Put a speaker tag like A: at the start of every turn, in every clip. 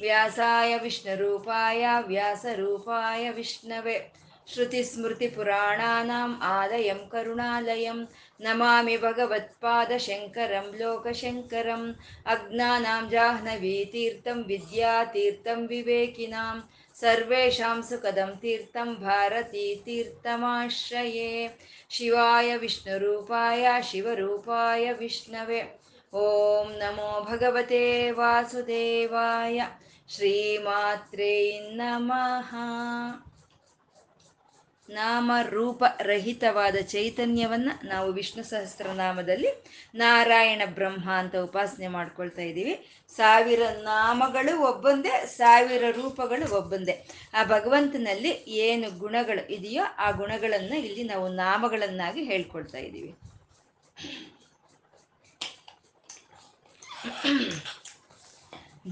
A: ಪರಬ್ರಹ್ಮ ತಸ್ಮೈ ಶ್ರೀ ಗುರವೇ ನಮಃ ವ್ಯಾಸಾಯ ವಿಷ್ಣುರೂಪಾಯ ವ್ಯಾಸರೂಪಾಯ ವಿಷ್ಣವೆ. ಶ್ರುತಿಸ್ಮೃತಿಪುರಾಣಾನಾम् ಆಲಯಂ ಕರುಣಾಲಯಂ. ನಮಾಮಿ ಭಗವತ್ಪಾದಶಂಕರಂ ಲೋಕಶಂಕರಂ. ಅಜ್ಞಾನಾಂ ಜಾಹ್ನವೀತೀರ್ಥಂ ವಿದ್ಯಾತೀರ್ಥಂ ವಿವೇಕಿನಾಂ. ಸರ್ವೇಷಾಂ ಸುಖದಂ ತೀರ್ಥಂ ಭಾರತೀ ತೀರ್ಥಮಾಶ್ರಯೇ. ಶಿವಾಯ ವಿಷ್ಣುರೂಪಾಯ ಶ್ರೀಮಾತ್ರೇ ನಮಃ. ನಾಮ ರೂಪ ರಹಿತವಾದ ಚೈತನ್ಯವನ್ನ ನಾವು ವಿಷ್ಣು ಸಹಸ್ರನಾಮದಲ್ಲಿ ನಾರಾಯಣ ಬ್ರಹ್ಮ ಅಂತ ಉಪಾಸನೆ ಮಾಡ್ಕೊಳ್ತಾ ಇದ್ದೀವಿ. ಸಾವಿರ ನಾಮಗಳು ಒಬ್ಬೊಂದೇ, ಸಾವಿರ ರೂಪಗಳು ಒಬ್ಬೊಂದೇ. ಆ ಭಗವಂತನಲ್ಲಿ ಏನು ಗುಣಗಳು ಇದೆಯೋ ಆ ಗುಣಗಳನ್ನ ಇಲ್ಲಿ ನಾವು ನಾಮಗಳನ್ನಾಗಿ ಹೇಳ್ಕೊಳ್ತಾ ಇದ್ದೀವಿ.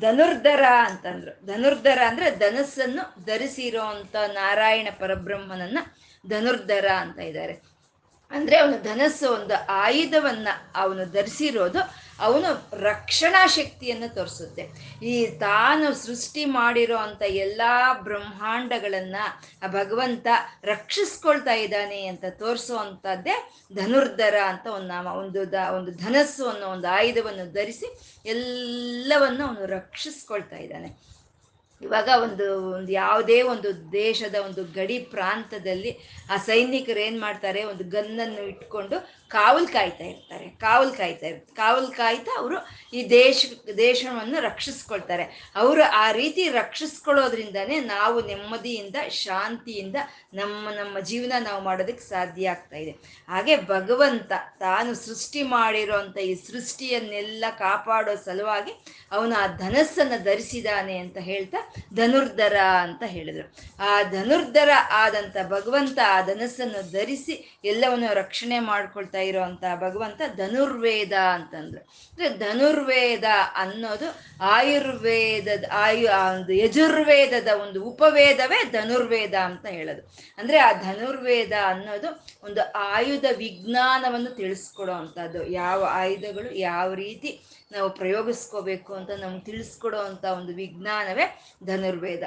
A: ಧನುರ್ಧರ ಅಂತಂದ್ರು. ಧನುರ್ಧರ ಅಂದ್ರೆ ಧನಸ್ಸನ್ನು ಧರಿಸಿರೋ ಅಂತ ನಾರಾಯಣ ಪರಬ್ರಹ್ಮನನ್ನ ಧನುರ್ಧರ ಅಂತ ಇದ್ದಾರೆ. ಅಂದ್ರೆ ಅವನು ಧನಸ್ಸು ಒಂದು ಆಯುಧವನ್ನ ಅವನು ಧರಿಸಿರೋದು ಅವನು ರಕ್ಷಣಾ ಶಕ್ತಿಯನ್ನು ತೋರಿಸುತ್ತೆ. ಈ ತಾನು ಸೃಷ್ಟಿ ಮಾಡಿರೋ ಅಂತ ಎಲ್ಲ ಬ್ರಹ್ಮಾಂಡಗಳನ್ನ ಆ ಭಗವಂತ ರಕ್ಷಿಸ್ಕೊಳ್ತಾ ಇದ್ದಾನೆ ಅಂತ ತೋರಿಸುವಂತದ್ದೇ ಧನುರ್ಧರ ಅಂತ ಒಂದು ನಾಮ, ಒಂದು ದ, ಒಂದು ಧನಸ್ಸು ಅನ್ನೋ ಒಂದು ಆಯುಧವನ್ನು ಧರಿಸಿ ಎಲ್ಲವನ್ನು ಅವನು ರಕ್ಷಿಸ್ಕೊಳ್ತಾ ಇದ್ದಾನೆ. ಇವಾಗ ಒಂದು ಒಂದು ಯಾವುದೇ ಒಂದು ದೇಶದ ಒಂದು ಗಡಿ ಪ್ರಾಂತದಲ್ಲಿ ಆ ಸೈನಿಕರು ಏನು ಮಾಡ್ತಾರೆ, ಒಂದು ಗನ್ನನ್ನು ಇಟ್ಕೊಂಡು ಕಾವಲು ಕಾಯ್ತಾ ಇರ್ತಾರೆ, ಕಾವಲು ಕಾಯ್ತಾ ಇರ್ತಾರೆ. ಕಾವಲು ಕಾಯ್ತಾ ಅವರು ಈ ದೇಶ, ದೇಶವನ್ನು ರಕ್ಷಿಸ್ಕೊಳ್ತಾರೆ. ಅವರು ಆ ರೀತಿ ರಕ್ಷಿಸ್ಕೊಳ್ಳೋದ್ರಿಂದನೇ ನಾವು ನೆಮ್ಮದಿಯಿಂದ, ಶಾಂತಿಯಿಂದ ನಮ್ಮ ನಮ್ಮ ಜೀವನ ನಾವು ಮಾಡೋದಕ್ಕೆ ಸಾಧ್ಯ ಆಗ್ತಾ ಇದೆ. ಹಾಗೆ ಭಗವಂತ ತಾನು ಸೃಷ್ಟಿ ಮಾಡಿರೋಂಥ ಈ ಸೃಷ್ಟಿಯನ್ನೆಲ್ಲ ಕಾಪಾಡೋ ಸಲುವಾಗಿ ಅವನು ಆ ಧನಸ್ಸನ್ನು ಧರಿಸಿದಾನೆ ಅಂತ ಹೇಳ್ತಾ ಧನುರ್ಧರ ಅಂತ ಹೇಳಿದರು. ಆ ಧನುರ್ಧರ ಆದಂತ ಭಗವಂತ ಆ ಧನಸ್ಸನ್ನು ಧರಿಸಿ ಎಲ್ಲವನ್ನು ರಕ್ಷಣೆ ಮಾಡ್ಕೊಳ್ತಾ ಇರೋಂಥ ಭಗವಂತ ಧನುರ್ವೇದ ಅಂತಂದ್ರು. ಅಂದ್ರೆ ಧನುರ್ವೇದ ಅನ್ನೋದು ಆಯುರ್ವೇದದ ಆಯು ಒಂದು ಯಜುರ್ವೇದದ ಒಂದು ಉಪವೇದವೇ ಧನುರ್ವೇದ ಅಂತ ಹೇಳೋದು. ಅಂದ್ರೆ ಆ ಧನುರ್ವೇದ ಅನ್ನೋದು ಒಂದು ಆಯುಧ ವಿಜ್ಞಾನವನ್ನು ತಿಳಿಸ್ಕೊಡೋ ಅಂಥದ್ದು ಯಾವ ಆಯುಧಗಳು ಯಾವ ರೀತಿ ನಾವು ಪ್ರಯೋಗಿಸ್ಕೋಬೇಕು ಅಂತ ನಮ್ಗೆ ತಿಳಿಸ್ಕೊಡೋ ಅಂತ ಒಂದು ವಿಜ್ಞಾನವೇ ಧನುರ್ವೇದ.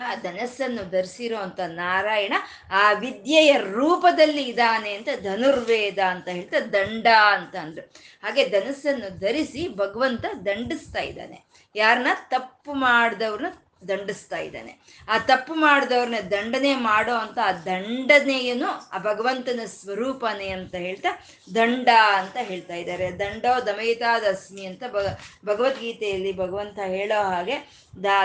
A: ಆ ಧನಸ್ಸನ್ನು ಧರಿಸಿರೋ ಅಂತ ನಾರಾಯಣ ಆ ವಿದ್ಯೆಯ ರೂಪದಲ್ಲಿ ಇದ್ದಾನೆ ಅಂತ ಧನುರ್ವೇದ ಅಂತ ಹೇಳ್ತಾ ದಂಡ ಅಂತ ಅಂದ್ರು. ಹಾಗೆ ಧನಸ್ಸನ್ನು ಧರಿಸಿ ಭಗವಂತ ದಂಡಿಸ್ತಾ ಇದ್ದಾನೆ. ಯಾರನ್ನ ತಪ್ಪು ಮಾಡಿದವ್ರನ್ನ ದಂಡಿಸ್ತಾ ಇದ್ದಾನೆ. ಆ ತಪ್ಪು ಮಾಡಿದವ್ರನ್ನ ದಂಡನೆ ಮಾಡೋ ಅಂತ ಆ ದಂಡನೆಯನ್ನು ಆ ಭಗವಂತನ ಸ್ವರೂಪನೇ ಅಂತ ಹೇಳ್ತಾ ದಂಡ ಅಂತ ಹೇಳ್ತಾ ಇದ್ದಾರೆ. ದಂಡೋ ದಮಯಿತಾದಸ್ಮಿ ಅಂತ ಭಗ, ಭಗವದ್ಗೀತೆಯಲ್ಲಿ ಭಗವಂತ ಹೇಳೋ ಹಾಗೆ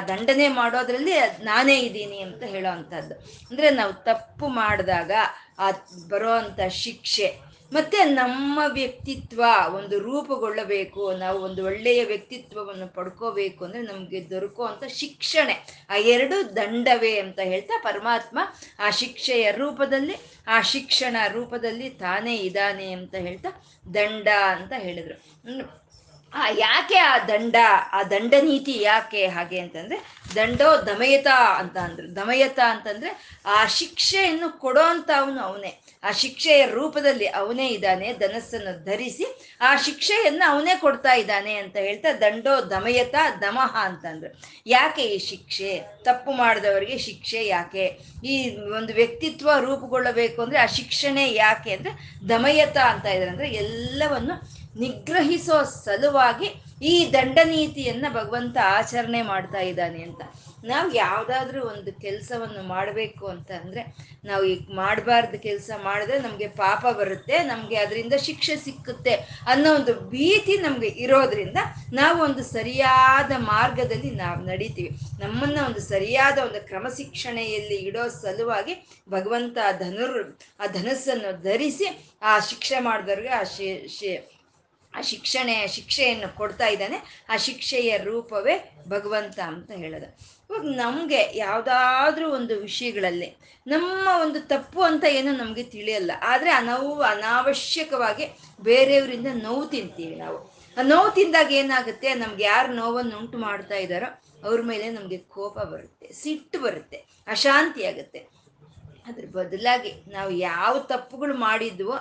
A: ದಂಡನೆ ಮಾಡೋದ್ರಲ್ಲಿ ನಾನೇ ಇದ್ದೀನಿ ಅಂತ ಹೇಳೋ ಅಂಥದ್ದು. ಅಂದ್ರೆ ನಾವು ತಪ್ಪು ಮಾಡಿದಾಗ ಆ ಬರೋ ಅಂಥ ಶಿಕ್ಷೆ ಮತ್ತೆ ನಮ್ಮ ವ್ಯಕ್ತಿತ್ವ ಒಂದು ರೂಪುಗೊಳ್ಳಬೇಕು, ನಾವು ಒಂದು ಒಳ್ಳೆಯ ವ್ಯಕ್ತಿತ್ವವನ್ನು ಪಡ್ಕೋಬೇಕು ಅಂದ್ರೆ ನಮ್ಗೆ ದೊರಕುವಂತ ಶಿಕ್ಷಣೆ. ಆ ಎರಡು ದಂಡವೇ ಅಂತ ಹೇಳ್ತಾ ಪರಮಾತ್ಮ ಆ ಶಿಕ್ಷೆಯ ರೂಪದಲ್ಲಿ, ಆ ಶಿಕ್ಷಣ ರೂಪದಲ್ಲಿ ತಾನೇ ಇದ್ದಾನೆ ಅಂತ ಹೇಳ್ತಾ ದಂಡ ಅಂತ ಹೇಳಿದ್ರು. ಆ ಯಾಕೆ ಆ ದಂಡ ಆ ದಂಡ ನೀತಿ ಯಾಕೆ ಹಾಗೆ ಅಂತಂದ್ರೆ, ದಂಡೋ ದಮಯತ ಅಂತ ಅಂದ್ರು. ದಮಯತ ಅಂತಂದ್ರೆ ಆ ಶಿಕ್ಷೆಯನ್ನು ಕೊಡೋ ಅಂತ ಅವನು ಅವನೇ. ಆ ಶಿಕ್ಷೆಯ ರೂಪದಲ್ಲಿ ಅವನೇ ಇದ್ದಾನೆ, ಧನಸ್ಸನ್ನು ಧರಿಸಿ ಆ ಶಿಕ್ಷೆಯನ್ನು ಅವನೇ ಕೊಡ್ತಾ ಇದ್ದಾನೆ ಅಂತ ಹೇಳ್ತಾ ದಂಡೋ ದಮಯತ ದಮಃ ಅಂತಂದ್ರು. ಯಾಕೆ ಈ ಶಿಕ್ಷೆ? ತಪ್ಪು ಮಾಡಿದವರಿಗೆ ಶಿಕ್ಷೆ ಯಾಕೆ? ಈ ಒಂದು ವ್ಯಕ್ತಿತ್ವ ರೂಪುಗೊಳ್ಳಬೇಕು ಅಂದ್ರೆ ಆ ಶಿಕ್ಷಣೆ ಯಾಕೆ ಅಂದ್ರೆ ದಮಯತ ಅಂತ ಇದ್ದಾರೆ. ಅಂದ್ರೆ ಎಲ್ಲವನ್ನು ನಿಗ್ರಹಿಸೋ ಸಲುವಾಗಿ ಈ ದಂಡ ನೀತಿಯನ್ನ ಭಗವಂತ ಆಚರಣೆ ಮಾಡ್ತಾ ಇದ್ದಾನೆ ಅಂತ. ನಾವು ಯಾವುದಾದ್ರೂ ಒಂದು ಕೆಲಸವನ್ನು ಮಾಡಬೇಕು ಅಂತ ಅಂದ್ರೆ, ನಾವು ಈಗ ಮಾಡಬಾರ್ದು ಕೆಲಸ ಮಾಡಿದ್ರೆ ನಮಗೆ ಪಾಪ ಬರುತ್ತೆ, ನಮಗೆ ಅದರಿಂದ ಶಿಕ್ಷೆ ಸಿಕ್ಕುತ್ತೆ ಅನ್ನೋ ಒಂದು ಭೀತಿ ನಮಗೆ ಇರೋದ್ರಿಂದ ನಾವು ಒಂದು ಸರಿಯಾದ ಮಾರ್ಗದಲ್ಲಿ ನಾವು ನಡೀತೀವಿ. ನಮ್ಮನ್ನ ಒಂದು ಸರಿಯಾದ ಒಂದು ಕ್ರಮಶಿಕ್ಷಣೆಯಲ್ಲಿ ಇಡೋ ಸಲುವಾಗಿ ಭಗವಂತ ಧನುರ್, ಆ ಧನಸ್ಸನ್ನು ಧರಿಸಿ ಆ ಶಿಕ್ಷೆ ಮಾಡಿದವ್ರಿಗೆ ಆ ಶಿ, ಆ ಶಿಕ್ಷಣೆ, ಶಿಕ್ಷೆಯನ್ನು ಕೊಡ್ತಾ ಇದ್ದಾನೆ. ಆ ಶಿಕ್ಷೆಯ ರೂಪವೇ ಭಗವಂತ ಅಂತ ಹೇಳೋದು. ಇವಾಗ ನಮಗೆ ಯಾವುದಾದ್ರೂ ಒಂದು ವಿಷಯಗಳಲ್ಲಿ ನಮ್ಮ ಒಂದು ತಪ್ಪು ಅಂತ ಏನು ನಮಗೆ ತಿಳಿಯಲ್ಲ. ಆದರೆ ನಾವು ಅನಾವಶ್ಯಕವಾಗಿ ಬೇರೆಯವರಿಂದ ನೋವು ತಿಂತೀವಿ ನಾವು. ಆ ನೋವು ತಿಂದಾಗ ಏನಾಗುತ್ತೆ? ನಮ್ಗೆ ಯಾರು ನೋವನ್ನು ಉಂಟು ಮಾಡ್ತಾ ಇದ್ದಾರೋ ಅವ್ರ ಮೇಲೆ ನಮಗೆ ಕೋಪ ಬರುತ್ತೆ, ಸಿಟ್ಟು ಬರುತ್ತೆ, ಅಶಾಂತಿ ಆಗುತ್ತೆ. ಅದ್ರ ಬದಲಾಗಿ ನಾವು ಯಾವ ತಪ್ಪುಗಳು ಮಾಡಿದ್ವೋ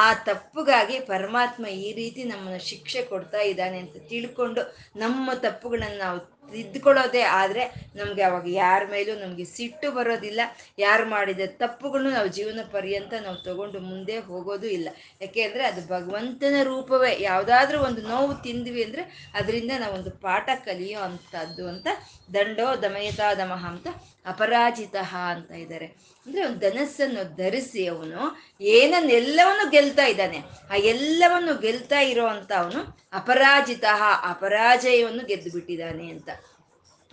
A: ಆ ತಪ್ಪುಗಾಗಿ ಪರಮಾತ್ಮ ಈ ರೀತಿ ನಮ್ಮನ್ನು ಶಿಕ್ಷೆ ಕೊಡ್ತಾ ಇದ್ದಾನೆ ಅಂತ ತಿಳ್ಕೊಂಡು ನಮ್ಮ ತಪ್ಪುಗಳನ್ನು ನಾವು ತಿದ್ದುಕೊಳ್ಳೋದೇ ಆದರೆ ನಮಗೆ ಅವಾಗ ಯಾರ ಮೇಲೂ ನಮಗೆ ಸಿಟ್ಟು ಬರೋದಿಲ್ಲ. ಯಾರು ಮಾಡಿದ ತಪ್ಪುಗಳನ್ನು ನಾವು ಜೀವನ ಪರ್ಯಂತ ನಾವು ತಗೊಂಡು ಮುಂದೆ ಹೋಗೋದು ಇಲ್ಲ. ಯಾಕೆ ಅಂದರೆ ಅದು ಭಗವಂತನ ರೂಪವೇ. ಯಾವುದಾದ್ರೂ ಒಂದು ನೋವು ತಿಂದ್ವಿ ಅಂದರೆ ಅದರಿಂದ ನಾವೊಂದು ಪಾಠ ಕಲಿಯೋ ಅಂಥದ್ದು ಅಂತ ದಂಡೋ ದಮಯತಾ ದಮಃ ಅಂತ ಅಪರಾಜಿತ ಅಂತ ಇದ್ದಾರೆ. ಅಂದ್ರೆ ಒಂದು ಧನಸ್ಸನ್ನು ಧರಿಸಿ ಅವನು ಏನನ್ನೆಲ್ಲವನ್ನು ಗೆಲ್ತಾ ಇದ್ದಾನೆ, ಆ ಎಲ್ಲವನ್ನು ಗೆಲ್ತಾ ಇರೋ ಅಂತ ಅವನು ಅಪರಾಜಿತ, ಅಪರಾಜಯವನ್ನು ಗೆದ್ದು ಬಿಟ್ಟಿದ್ದಾನೆ ಅಂತ.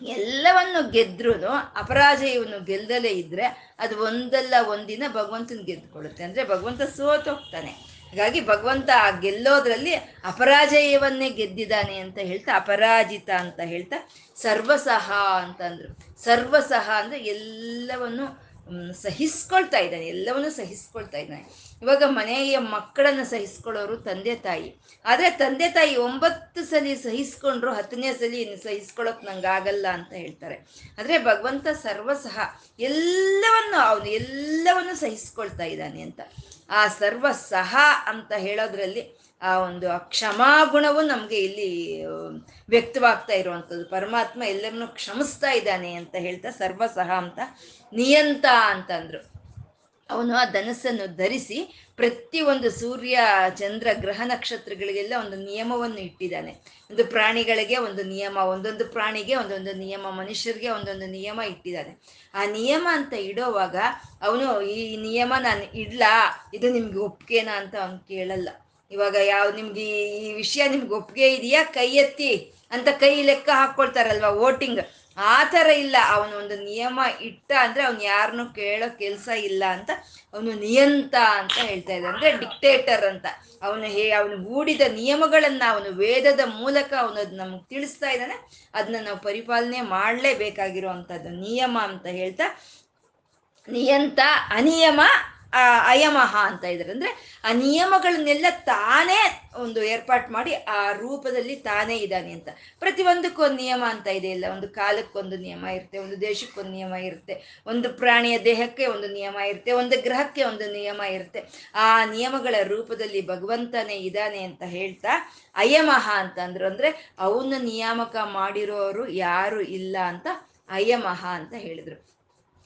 A: ಎಲ್ಲವನ್ನು ಗೆದ್ರು ಅಪರಾಜಯವನ್ನು ಗೆಲ್ದಲೇ ಇದ್ರೆ ಅದು ಒಂದಲ್ಲ, ಒಂದಿನ ಭಗವಂತನ ಗೆದ್ದುಕೊಳ್ಳುತ್ತೆ. ಅಂದ್ರೆ ಭಗವಂತ ಸೋತೋಗ್ತಾನೆ. ಹಾಗಾಗಿ ಭಗವಂತ ಆ ಗೆಲ್ಲೋದ್ರಲ್ಲಿ ಅಪರಾಜಯವನ್ನೇ ಗೆದ್ದಿದ್ದಾನೆ ಅಂತ ಹೇಳ್ತಾ, ಅಪರಾಜಿತ ಅಂತ ಹೇಳ್ತಾ, ಸರ್ವಸಹ ಅಂತಂದ್ರು ಸರ್ವಸಹ ಅಂದ್ರೆ ಎಲ್ಲವನ್ನು ಸಹಿಸ್ಕೊಳ್ತಾ ಇದ್ದಾನೆ. ಎಲ್ಲವನ್ನು ಸಹಿಸ್ಕೊಳ್ತಾ ಇದ್ದಾನೆ. ಇವಾಗ ಮನೆಯ ಮಕ್ಕಳನ್ನು ಸಹಿಸ್ಕೊಳ್ಳೋರು ತಂದೆ ತಾಯಿ. ಆದರೆ ತಂದೆ ತಾಯಿ ಒಂಬತ್ತು ಸಲ ಸಹಿಸ್ಕೊಂಡ್ರು ಹತ್ತನೇ ಸಲ ಸಹಿಸ್ಕೊಳ್ಳೋಕೆ ನಂಗೆ ಆಗಲ್ಲ ಅಂತ ಹೇಳ್ತಾರೆ. ಆದರೆ ಭಗವಂತ ಸರ್ವಸಹ ಎಲ್ಲವನ್ನು ಅವನು ಎಲ್ಲವನ್ನು ಸಹಿಸ್ಕೊಳ್ತಾ ಇದ್ದಾನೆ ಅಂತ. ಆ ಸರ್ವ ಸಹ ಅಂತ ಹೇಳೋದ್ರಲ್ಲಿ ಆ ಒಂದು ಕ್ಷಮಾಗುಣವು ನಮಗೆ ಇಲ್ಲಿ ವ್ಯಕ್ತವಾಗ್ತಾ ಇರುವಂಥದ್ದು. ಪರಮಾತ್ಮ ಎಲ್ಲರನ್ನು ಕ್ಷಮಿಸ್ತಾ ಇದ್ದಾನೆ ಅಂತ ಹೇಳ್ತಾ ಸರ್ವಸಹ ಅಂತ ನಿಯಂತ ಅಂತಂದ್ರು. ಅವನು ಆ ಧನಸ್ಸನ್ನು ಧರಿಸಿ ಪ್ರತಿ ಒಂದು ಸೂರ್ಯ, ಚಂದ್ರ, ಗ್ರಹ ನಕ್ಷತ್ರಗಳಿಗೆಲ್ಲ ಒಂದು ನಿಯಮವನ್ನು ಇಟ್ಟಿದ್ದಾನೆ. ಒಂದು ಪ್ರಾಣಿಗಳಿಗೆ ಒಂದು ನಿಯಮ, ಒಂದೊಂದು ಪ್ರಾಣಿಗೆ ಒಂದೊಂದು ನಿಯಮ, ಮನುಷ್ಯರಿಗೆ ಒಂದೊಂದು ನಿಯಮ ಇಟ್ಟಿದ್ದಾನೆ. ಆ ನಿಯಮ ಅಂತ ಇಡೋವಾಗ ಅವನು ಈ ನಿಯಮ ನಾನು ಇಡ್ಲಾ, ಇದು ನಿಮ್ಗೆ ಒಪ್ಗೆನಾ ಅಂತ ಅವ್ನು ಕೇಳಲ್ಲ. ಇವಾಗ ಯಾವ ನಿಮ್ಗೆ ಈ ವಿಷಯ ನಿಮ್ಗೆ ಒಪ್ಪಿಗೆ ಇದೆಯಾ? ಕೈ ಎತ್ತಿ ಅಂತ ಕೈ ಲೆಕ್ಕ ಹಾಕ್ಕೊಳ್ತಾರಲ್ವ ವೋಟಿಂಗ್. ಆ ಥರ ಇಲ್ಲ. ಅವನು ಒಂದು ನಿಯಮ ಇಟ್ಟ ಅಂದರೆ ಅವ್ನು ಯಾರನ್ನು ಕೇಳೋ ಕೆಲಸ ಇಲ್ಲ ಅಂತ ಅವನು ನಿಯಂತ ಅಂತ ಹೇಳ್ತಾ ಇದ್ದ ಅಂದ್ರೆ ಡಿಕ್ಟೇಟರ್ ಅಂತ. ಅವನು ಹೇ, ಅವನು ಹೂಡಿದ ನಿಯಮಗಳನ್ನು, ಅವನು ವೇದದ ಮೂಲಕ ಅವನು ಅದ್ ನಮಗೆ ತಿಳಿಸ್ತಾ ಇದ್ದಾನೆ. ಅದನ್ನ ನಾವು ಪರಿಪಾಲನೆ ಮಾಡಲೇಬೇಕಾಗಿರುವಂಥದ್ದು ನಿಯಮ ಅಂತ ಹೇಳ್ತಾ, ನಿಯಂತ, ಅನಿಯಮ ಅಯಮಹ ಅಂತ ಇದ್ದಾರೆ. ಅಂದ್ರೆ ಆ ನಿಯಮಗಳನ್ನೆಲ್ಲ ತಾನೇ ಒಂದು ಏರ್ಪಾಟ್ ಮಾಡಿ ಆ ರೂಪದಲ್ಲಿ ತಾನೇ ಇದ್ದಾನೆ ಅಂತ. ಪ್ರತಿಯೊಂದಕ್ಕೂ ಒಂದು ನಿಯಮ ಅಂತ ಇದೆ ಇಲ್ಲ. ಒಂದು ಕಾಲಕ್ಕೊಂದು ನಿಯಮ ಇರುತ್ತೆ, ಒಂದು ದೇಶಕ್ಕೊಂದು ನಿಯಮ ಇರುತ್ತೆ, ಒಂದು ಪ್ರಾಣಿಯ ದೇಹಕ್ಕೆ ಒಂದು ನಿಯಮ ಇರುತ್ತೆ, ಒಂದು ಗ್ರಹಕ್ಕೆ ಒಂದು ನಿಯಮ ಇರುತ್ತೆ. ಆ ನಿಯಮಗಳ ರೂಪದಲ್ಲಿ ಭಗವಂತನೇ ಇದ್ದಾನೆ ಅಂತ ಹೇಳ್ತಾ ಅಯಮಹ ಅಂತ ಅಂದ್ರು. ಅಂದ್ರೆ ಅವನ ನಿಯಾಮಕ ಮಾಡಿರೋರು ಯಾರು ಇಲ್ಲ ಅಂತ ಅಯಮಹ ಅಂತ ಹೇಳಿದ್ರು.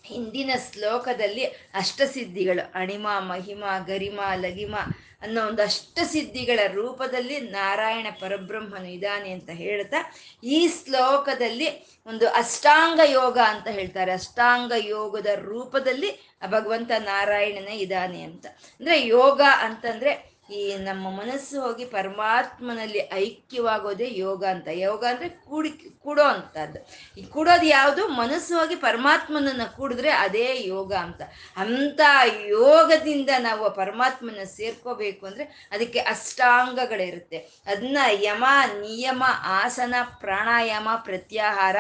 A: ಹಿಂದಿನ ಶ್ಲೋಕದಲ್ಲಿ ಅಷ್ಟಸಿದ್ಧಿಗಳು ಅಣಿಮ, ಮಹಿಮ, ಗರಿಮ, ಲಗಿಮ ಅನ್ನೋ ಒಂದು ಅಷ್ಟಸಿದ್ಧಿಗಳ ರೂಪದಲ್ಲಿ ನಾರಾಯಣ ಪರಬ್ರಹ್ಮನು ಇದ್ದಾನೆ ಅಂತ ಹೇಳ್ತಾ, ಈ ಶ್ಲೋಕದಲ್ಲಿ ಒಂದು ಅಷ್ಟಾಂಗ ಯೋಗ ಅಂತ ಹೇಳ್ತಾರೆ. ಅಷ್ಟಾಂಗ ಯೋಗದ ರೂಪದಲ್ಲಿ ಭಗವಂತ ನಾರಾಯಣನೇ ಇದ್ದಾನೆ ಅಂತ. ಅಂದ್ರೆ ಯೋಗ ಅಂತಂದ್ರೆ ಈ ನಮ್ಮ ಮನಸ್ಸು ಹೋಗಿ ಪರಮಾತ್ಮನಲ್ಲಿ ಐಕ್ಯವಾಗೋದೇ ಯೋಗ ಅಂತ. ಯೋಗ ಅಂದ್ರೆ ಕೂಡಿ, ಕೂಡೋ ಅಂತದ್ದು. ಈ ಕೂಡೋದು ಯಾವುದು? ಮನಸ್ಸು ಹೋಗಿ ಪರಮಾತ್ಮನನ್ನ ಕೂಡಿದ್ರೆ ಅದೇ ಯೋಗ ಅಂತ. ಅಂತ ಯೋಗದಿಂದ ನಾವು ಪರಮಾತ್ಮನ ಸೇರ್ಕೋಬೇಕು ಅಂದ್ರೆ ಅದಕ್ಕೆ ಅಷ್ಟಾಂಗಗಳಿರುತ್ತೆ. ಅದನ್ನ ಯಮ, ನಿಯಮ, ಆಸನ, ಪ್ರಾಣಾಯಾಮ, ಪ್ರತ್ಯಾಹಾರ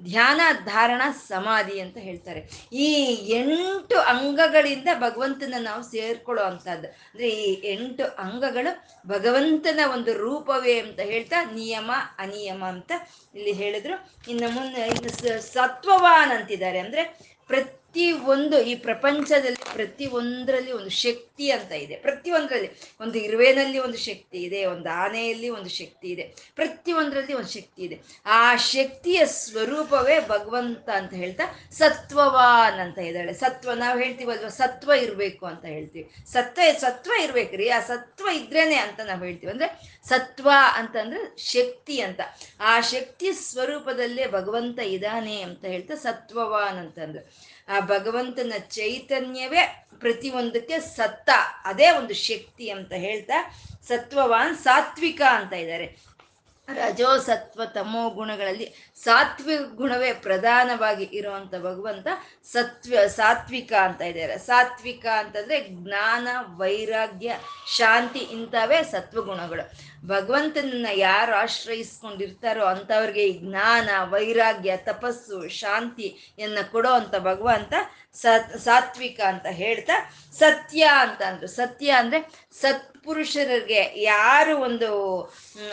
A: ಧ್ಯಾನ, ಧಾರಣ, ಸಮಾಧಿ ಅಂತ ಹೇಳ್ತಾರೆ. ಈ ಎಂಟು ಅಂಗಗಳಿಂದ ಭಗವಂತನ ನಾವು ಸೇರ್ಕೊಳ್ಳೋ ಅಂತದ್ದು ಅಂದ್ರೆ ಈ ಎಂಟು ಅಂಗಗಳು ಭಗವಂತನ ಒಂದು ರೂಪವೇ ಅಂತ ಹೇಳ್ತಾ ನಿಯಮ, ಅನಿಯಮ ಅಂತ ಇಲ್ಲಿ ಹೇಳಿದ್ರು. ಇನ್ನು ಮುಂದೆ ಇನ್ನು ಸತ್ವವಾನ್ ಅಂತಿದ್ದಾರೆ. ಅಂದ್ರೆ ಪ್ರತಿ ಒಂದು ಈ ಪ್ರಪಂಚದಲ್ಲಿ ಪ್ರತಿ ಒಂದರಲ್ಲಿ ಒಂದು ಶಕ್ತಿ ಅಂತ ಇದೆ. ಪ್ರತಿ ಒಂದರಲ್ಲಿ ಒಂದು ಇರುವೆನಲ್ಲಿ ಒಂದು ಶಕ್ತಿ ಇದೆ, ಒಂದು ಆನೆಯಲ್ಲಿ ಒಂದು ಶಕ್ತಿ ಇದೆ ಪ್ರತಿ ಒಂದರಲ್ಲಿ ಒಂದು ಶಕ್ತಿ ಇದೆ. ಆ ಶಕ್ತಿಯ ಸ್ವರೂಪವೇ ಭಗವಂತ ಅಂತ ಹೇಳ್ತಾ ಸತ್ವವಾನ್ ಅಂತ ಇದ್ದಾಳೆ. ಸತ್ವ, ನಾವು ಹೇಳ್ತೀವಲ್ವ? ಸತ್ವ ಇರಬೇಕು ಅಂತ ಹೇಳ್ತೀವಿ. ಸತ್ವ ಸತ್ವ ಇರ್ಬೇಕ್ರಿ ಆ ಸತ್ವ ಇದ್ರೇನೆ ಅಂತ ನಾವು ಹೇಳ್ತೀವಿ. ಅಂದ್ರೆ ಸತ್ವ ಅಂತಂದ್ರೆ ಶಕ್ತಿ ಅಂತ. ಆ ಶಕ್ತಿ ಸ್ವರೂಪದಲ್ಲೇ ಭಗವಂತ ಇದ್ದಾನೆ ಅಂತ ಹೇಳ್ತಾ ಸತ್ವವಾನ್ ಅಂತಂದ್ರೆ ಆ ಭಗವಂತನ ಚೈತನ್ಯವೇ ಪ್ರತಿಯೊಂದಕ್ಕೆ ಸತ್ತ ಅದೇ ಒಂದು ಶಕ್ತಿ ಅಂತ ಹೇಳ್ತಾ ಸತ್ವವಾನ್ ಸಾತ್ವಿಕ ಅಂತ ಇದ್ದಾರೆ. ರಜೋ ಸತ್ವ ತಮೋ ಗುಣಗಳಲ್ಲಿ ಸಾತ್ವಿಕ ಗುಣವೇ ಪ್ರಧಾನವಾಗಿ ಇರುವಂತ ಭಗವಂತ ಸತ್ವ, ಸಾತ್ವಿಕ ಅಂತ ಇದ್ದಾರೆ. ಸಾತ್ವಿಕ ಅಂತಂದ್ರೆ ಜ್ಞಾನ, ವೈರಾಗ್ಯ, ಶಾಂತಿ ಇಂಥವೇ ಸತ್ವಗುಣಗಳು ಭಗವಂತನನ್ನ ಯಾರು ಆಶ್ರಯಿಸ್ಕೊಂಡಿರ್ತಾರೋ ಅಂಥವ್ರಿಗೆ ಈ ಜ್ಞಾನ, ವೈರಾಗ್ಯ, ತಪಸ್ಸು ಶಾಂತಿಯನ್ನ ಕೊಡೋ ಅಂತ ಭಗವಂತ ಸಾತ್ವಿಕ ಅಂತ ಹೇಳ್ತಾ ಸತ್ಯ ಅಂತ ಅಂದ್ರು. ಸತ್ಯ ಅಂದ್ರೆ ಸತ್ಪುರುಷರಿಗೆ ಯಾರು ಒಂದು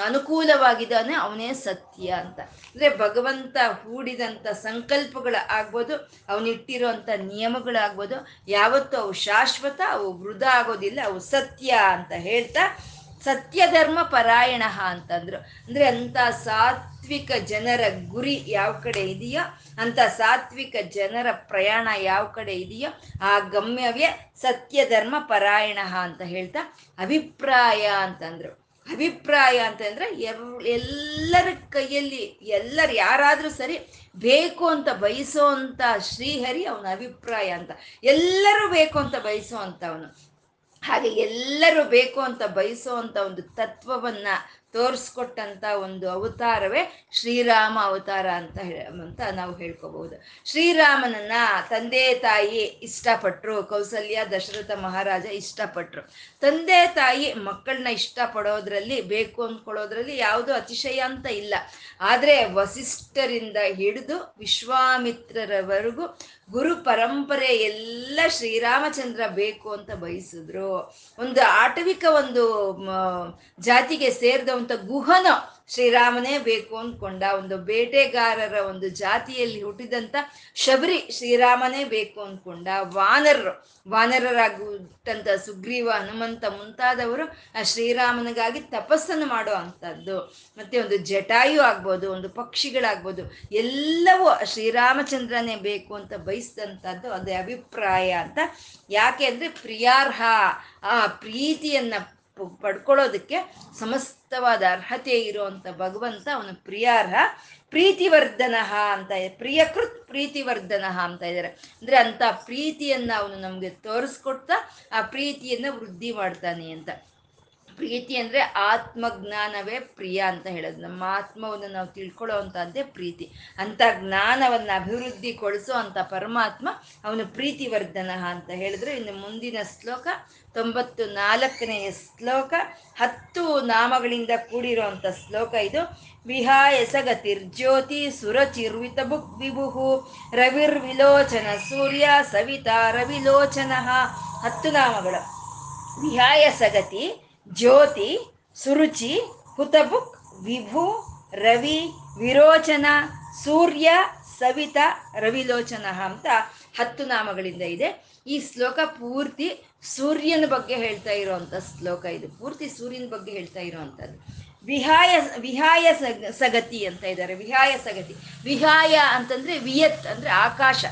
A: ಅನುಕೂಲವಾಗಿದ್ದಾನೆ ಅವನೇ ಸತ್ಯ ಅಂತ. ಅಂದ್ರೆ ಭಗವಂತ ಹೂಡಿದಂಥ ಸಂಕಲ್ಪಗಳು ಆಗ್ಬೋದು ಅವನಿಟ್ಟಿರುವಂಥ ನಿಯಮಗಳಾಗ್ಬೋದು ಯಾವತ್ತು ಅವು ಶಾಶ್ವತ, ಅವು ವೃದ್ಧ ಆಗೋದಿಲ್ಲ, ಅವು ಸತ್ಯ ಅಂತ ಹೇಳ್ತಾ ಸತ್ಯಧರ್ಮ ಪರಾಯಣ ಅಂತಂದ್ರು. ಅಂದ್ರೆ ಅಂತ ಸಾತ್ವಿಕ ಜನರ ಗುರಿ ಯಾವ ಕಡೆ ಇದೆಯೋ, ಅಂತ ಸಾತ್ವಿಕ ಜನರ ಪ್ರಯಾಣ ಯಾವ ಕಡೆ ಇದೆಯೋ, ಆ ಗಮ್ಯವೇ ಸತ್ಯಧರ್ಮ ಪರಾಯಣ ಅಂತ ಹೇಳ್ತಾ ಅಭಿಪ್ರಾಯ ಅಂತಂದ್ರು. ಅಭಿಪ್ರಾಯ ಅಂತಂದ್ರೆ ಎಲ್ಲರ ಕೈಯಲ್ಲಿ, ಎಲ್ಲರು ಯಾರಾದ್ರೂ ಸರಿ ಬೇಕು ಅಂತ ಬಯಸೋ ಅಂತ ಶ್ರೀಹರಿ ಅವನ ಅಭಿಪ್ರಾಯ ಅಂತ. ಎಲ್ಲರೂ ಬೇಕು ಅಂತ ಬಯಸೋ ಅಂತ ಹಾಗೆ ಎಲ್ಲರೂ ಬೇಕು ಅಂತ ಬಯಸುವಂತ ಒಂದು ತತ್ವವನ್ನ ತೋರಿಸ್ಕೊಟ್ಟಂತ ಒಂದು ಅವತಾರವೇ ಶ್ರೀರಾಮ ಅವತಾರ ಅಂತ ಅಂತ ನಾವು ಹೇಳ್ಕೋಬಹುದು. ಶ್ರೀರಾಮನನ್ನ ತಂದೆ ತಾಯಿ ಇಷ್ಟಪಟ್ರು, ಕೌಸಲ್ಯ, ದಶರಥ ಮಹಾರಾಜ ಇಷ್ಟಪಟ್ರು. ತಂದೆ ತಾಯಿ ಮಕ್ಕಳನ್ನ ಇಷ್ಟಪಡೋದ್ರಲ್ಲಿ, ಬೇಕು ಅಂದ್ಕೊಳ್ಳೋದ್ರಲ್ಲಿ ಯಾವುದು ಅತಿಶಯ ಅಂತ ಇಲ್ಲ. ಆದ್ರೆ ವಸಿಷ್ಠರಿಂದ ಹಿಡಿದು ವಿಶ್ವಾಮಿತ್ರರವರೆಗೂ ಗುರು ಪರಂಪರೆ ಎಲ್ಲ ಶ್ರೀರಾಮಚಂದ್ರ ಬೇಕು ಅಂತ ಬಯಸಿದ್ರು. ಒಂದು ಆಟವಿಕ ಒಂದು ಜಾತಿಗೆ ಸೇರಿದಂಥ ಗುಹನ ಶ್ರೀರಾಮನೇ ಬೇಕು ಅಂದ್ಕೊಂಡ ಒಂದು ಬೇಟೆಗಾರರ ಒಂದು ಜಾತಿಯಲ್ಲಿ ಹುಟ್ಟಿದಂತ ಶಬರಿ ಶ್ರೀರಾಮನೇ ಬೇಕು ಅಂದ್ಕೊಂಡ ವಾನರರು ವಾನರರಾಗುತ್ತಂತ ಸುಗ್ರೀವ, ಹನುಮಂತ ಮುಂತಾದವರು ಆ ಶ್ರೀರಾಮನಿಗಾಗಿ ತಪಸ್ಸನ್ನು ಮಾಡೋ ಅಂಥದ್ದು. ಮತ್ತೆ ಒಂದು ಜಟಾಯು ಆಗ್ಬೋದು, ಒಂದು ಪಕ್ಷಿಗಳಾಗ್ಬೋದು, ಎಲ್ಲವೂ ಶ್ರೀರಾಮಚಂದ್ರನೇ ಬೇಕು ಅಂತ ಬಯಸಿದಂಥದ್ದು ಅದೇ ಅಭಿಪ್ರಾಯ ಅಂತ. ಯಾಕೆ ಅಂದರೆ ಪ್ರಿಯಾರ್ಹ, ಆ ಪ್ರೀತಿಯನ್ನ ಪಡ್ಕೊಳ್ಳೋದಕ್ಕೆ ಸಮಸ್ತವಾದ ಅರ್ಹತೆ ಇರುವಂತ ಭಗವಂತ ಅವನು ಪ್ರಿಯಾರ್ಹ ಪ್ರೀತಿವರ್ಧನ ಅಂತ ಪ್ರಿಯಕೃತ್ ಪ್ರೀತಿವರ್ಧನ ಅಂತ ಇದ್ದಾರೆ ಅಂದ್ರೆ ಅಂತ ಪ್ರೀತಿಯನ್ನ ಅವನು ನಮ್ಗೆ ತೋರಿಸ್ಕೊಡ್ತಾ ಆ ಪ್ರೀತಿಯನ್ನ ವೃದ್ಧಿ ಮಾಡ್ತಾನೆ ಅಂತ. ಪ್ರೀತಿ ಅಂದ್ರೆ ಆತ್ಮಜ್ಞಾನವೇ ಪ್ರಿಯ ಅಂತ ಹೇಳೋದು. ನಮ್ಮ ಆತ್ಮವನ್ನು ನಾವು ತಿಳ್ಕೊಳ್ಳೋ ಅಂತದ್ದೇ ಪ್ರೀತಿ. ಅಂತ ಜ್ಞಾನವನ್ನ ಅಭಿವೃದ್ಧಿಗೊಳಿಸೋ ಅಂತ ಪರಮಾತ್ಮ ಅವನು ಪ್ರೀತಿವರ್ಧನ ಅಂತ ಹೇಳಿದ್ರು. ಇನ್ನು ಮುಂದಿನ ಶ್ಲೋಕ ತೊಂಬತ್ತು ನಾಲ್ಕನೆಯ ಶ್ಲೋಕ, ಹತ್ತು ನಾಮಗಳಿಂದ ಕೂಡಿರುವಂತ ಶ್ಲೋಕ ಇದು. ವಿಹಾಯ ಸಗತಿರ್ಜ್ಯೋತಿ ಸುರಚಿರ್ವಿತ ಬುಕ್ ವಿಭುಹು, ರವಿರ್ವಿಲೋಚನ ಸೂರ್ಯ ಸವಿತಾ ರವಿಲೋಚನ. ಹತ್ತು ನಾಮಗಳು. ವಿಹಾಯ ಸಗತಿ ಜ್ಯೋತಿ, ಸುರುಚಿ, ಹುತಬುಕ್, ವಿಭು, ರವಿ, ವಿರೋಚನ, ಸೂರ್ಯ, ಸವಿತ, ರವಿಲೋಚನ ಅಂತ ಹತ್ತು ನಾಮಗಳಿಂದ ಇದೆ. ಈ ಶ್ಲೋಕ ಪೂರ್ತಿ ಸೂರ್ಯನ ಬಗ್ಗೆ ಹೇಳ್ತಾ ಇರುವಂತ ಶ್ಲೋಕ ಇದು. ಪೂರ್ತಿ ಸೂರ್ಯನ ಬಗ್ಗೆ ಹೇಳ್ತಾ ಇರುವಂತದ್ದು ವಿಹಾಯ ವಿಹಾಯ ಸಗತಿ ಅಂತ ಇದ್ದಾರೆ. ವಿಹಾಯ ಸಗತಿ. ವಿಹಾಯ ಅಂತಂದ್ರೆ ವಿಯತ್ ಅಂದ್ರೆ ಆಕಾಶ.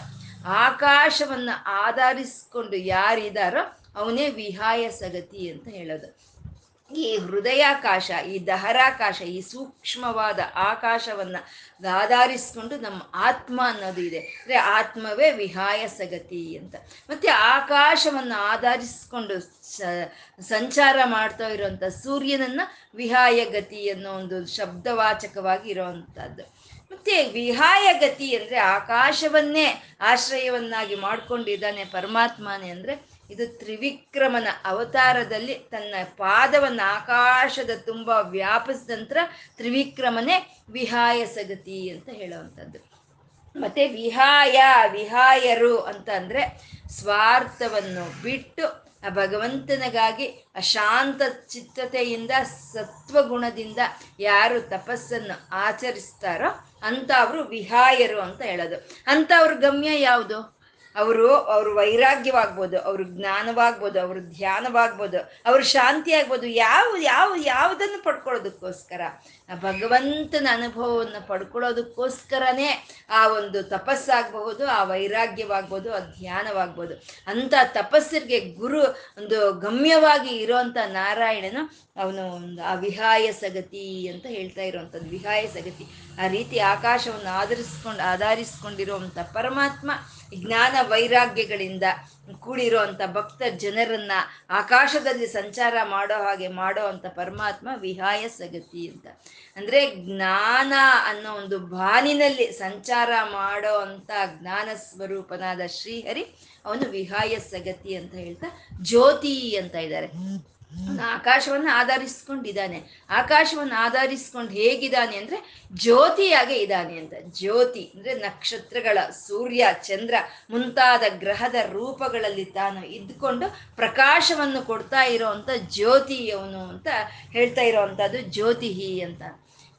A: ಆಕಾಶವನ್ನು ಆಧರಿಸ್ಕೊಂಡು ಯಾರಿದಾರೋ ಅವನೇ ವಿಹಾಯ ಸಗತಿ ಅಂತ ಹೇಳೋದು. ಈ ಹೃದಯಾಕಾಶ, ಈ ದಹರಾಕಾಶ, ಈ ಸೂಕ್ಷ್ಮವಾದ ಆಕಾಶವನ್ನ ಆಧರಿಸ್ಕೊಂಡು ನಮ್ಮ ಆತ್ಮ ಅನ್ನೋದು ಇದೆ. ಅಂದ್ರೆ ಆತ್ಮವೇ ವಿಹಾಯ ಸಗತಿ ಅಂತ. ಮತ್ತೆ ಆಕಾಶವನ್ನ ಆಧರಿಸ್ಕೊಂಡು ಸಂಚಾರ ಮಾಡ್ತಾ ಇರುವಂತ ಸೂರ್ಯನನ್ನ ವಿಹಾಯ ಗತಿ ಅನ್ನೋ ಒಂದು ಶಬ್ದವಾಚಕವಾಗಿ ಇರುವಂತಹದ್ದು. ಮತ್ತೆ ವಿಹಾಯ ಗತಿ ಅಂದ್ರೆ ಆಕಾಶವನ್ನೇ ಆಶ್ರಯವನ್ನಾಗಿ ಮಾಡ್ಕೊಂಡಿದ್ದಾನೆ ಪರಮಾತ್ಮನೇ ಅಂದ್ರೆ ಇದು ತ್ರಿವಿಕ್ರಮನ ಅವತಾರದಲ್ಲಿ ತನ್ನ ಪಾದವನ್ನು ಆಕಾಶದ ತುಂಬ ವ್ಯಾಪಿಸಿದಂತರ ತ್ರಿವಿಕ್ರಮನೇ ವಿಹಾಯ ಸಗತಿ ಅಂತ ಹೇಳುವಂಥದ್ದು. ಮತ್ತೆ ವಿಹಾಯ, ವಿಹಾಯರು ಅಂತ ಅಂದರೆ ಸ್ವಾರ್ಥವನ್ನು ಬಿಟ್ಟು ಆ ಭಗವಂತನಿಗಾಗಿ ಅಶಾಂತ ಚಿತ್ತತೆಯಿಂದ, ಸತ್ವಗುಣದಿಂದ ಯಾರು ತಪಸ್ಸನ್ನು ಆಚರಿಸ್ತಾರೋ ಅಂತ ಅವರು ವಿಹಾಯರು ಅಂತ ಹೇಳೋದು. ಅಂಥವ್ರ ಗಮ್ಯ ಯಾವುದು? ಅವರು ಅವ್ರ ವೈರಾಗ್ಯವಾಗ್ಬೋದು, ಅವ್ರ ಜ್ಞಾನವಾಗ್ಬೋದು, ಅವ್ರ ಧ್ಯಾನವಾಗ್ಬೋದು, ಅವ್ರ ಶಾಂತಿ ಆಗ್ಬೋದು ಯಾವ ಯಾವ, ಯಾವುದನ್ನು ಪಡ್ಕೊಳ್ಳೋದಕ್ಕೋಸ್ಕರ? ಆ ಭಗವಂತನ ಅನುಭವವನ್ನು ಪಡ್ಕೊಳ್ಳೋದಕ್ಕೋಸ್ಕರನೇ ಆ ಒಂದು ತಪಸ್ಸಾಗಬಹುದು, ಆ ವೈರಾಗ್ಯವಾಗ್ಬೋದು, ಆ ಧ್ಯಾನವಾಗ್ಬೋದು. ಅಂಥ ತಪಸ್ಸರಿಗೆ ಗುರು ಒಂದು ಗಮ್ಯವಾಗಿ ಇರೋಂಥ ನಾರಾಯಣನು ಅವನು ಒಂದು ಆ ವಿಹಾಯ ಸಗತಿ ಅಂತ ಹೇಳ್ತಾ ಇರುವಂಥದ್ದು ವಿಹಾಯ ಸಗತಿ. ಆ ರೀತಿ ಆಕಾಶವನ್ನು ಆಧರಿಸ್ಕೊಂಡು, ಆಧರಿಸ್ಕೊಂಡಿರುವಂಥ ಪರಮಾತ್ಮ ಜ್ಞಾನ ವೈರಾಗ್ಯಗಳಿಂದ ಕೂಡಿರುವಂತ ಭಕ್ತ ಜನರನ್ನ ಆಕಾಶದಲ್ಲಿ ಸಂಚಾರ ಮಾಡೋ ಹಾಗೆ ಮಾಡೋ ಅಂತ ಪರಮಾತ್ಮ ವಿಹಾಯ ಸಗತಿ ಅಂತ. ಅಂದ್ರೆ ಜ್ಞಾನ ಅನ್ನೋ ಒಂದು ಬಾನಿನಲ್ಲಿ ಸಂಚಾರ ಮಾಡೋ ಅಂತ ಜ್ಞಾನ ಸ್ವರೂಪನಾದ ಶ್ರೀಹರಿ ಅವನು ವಿಹಾಯ ಸಗತಿ ಅಂತ ಹೇಳ್ತಾ ಜ್ಯೋತಿ ಅಂತ ಇದ್ದಾರೆ. ಆಕಾಶವನ್ನ ಆಧರಿಸ್ಕೊಂಡಿದ್ದಾನೆ. ಆಕಾಶವನ್ನು ಆಧರಿಸ್ಕೊಂಡು ಹೇಗಿದ್ದಾನೆ ಅಂದ್ರೆ ಜ್ಯೋತಿಯಾಗೆ ಇದ್ದಾನೆ ಅಂತ. ಜ್ಯೋತಿ ಅಂದ್ರೆ ನಕ್ಷತ್ರಗಳ ಸೂರ್ಯ, ಚಂದ್ರ ಮುಂತಾದ ಗ್ರಹದ ರೂಪಗಳಲ್ಲಿ ತಾನು ಇದ್ದುಕೊಂಡು ಪ್ರಕಾಶವನ್ನು ಕೊಡ್ತಾ ಇರೋವಂಥ ಜ್ಯೋತಿ ಅವನು ಅಂತ ಹೇಳ್ತಾ ಇರೋವಂಥದ್ದು ಜ್ಯೋತಿಹಿ ಅಂತ.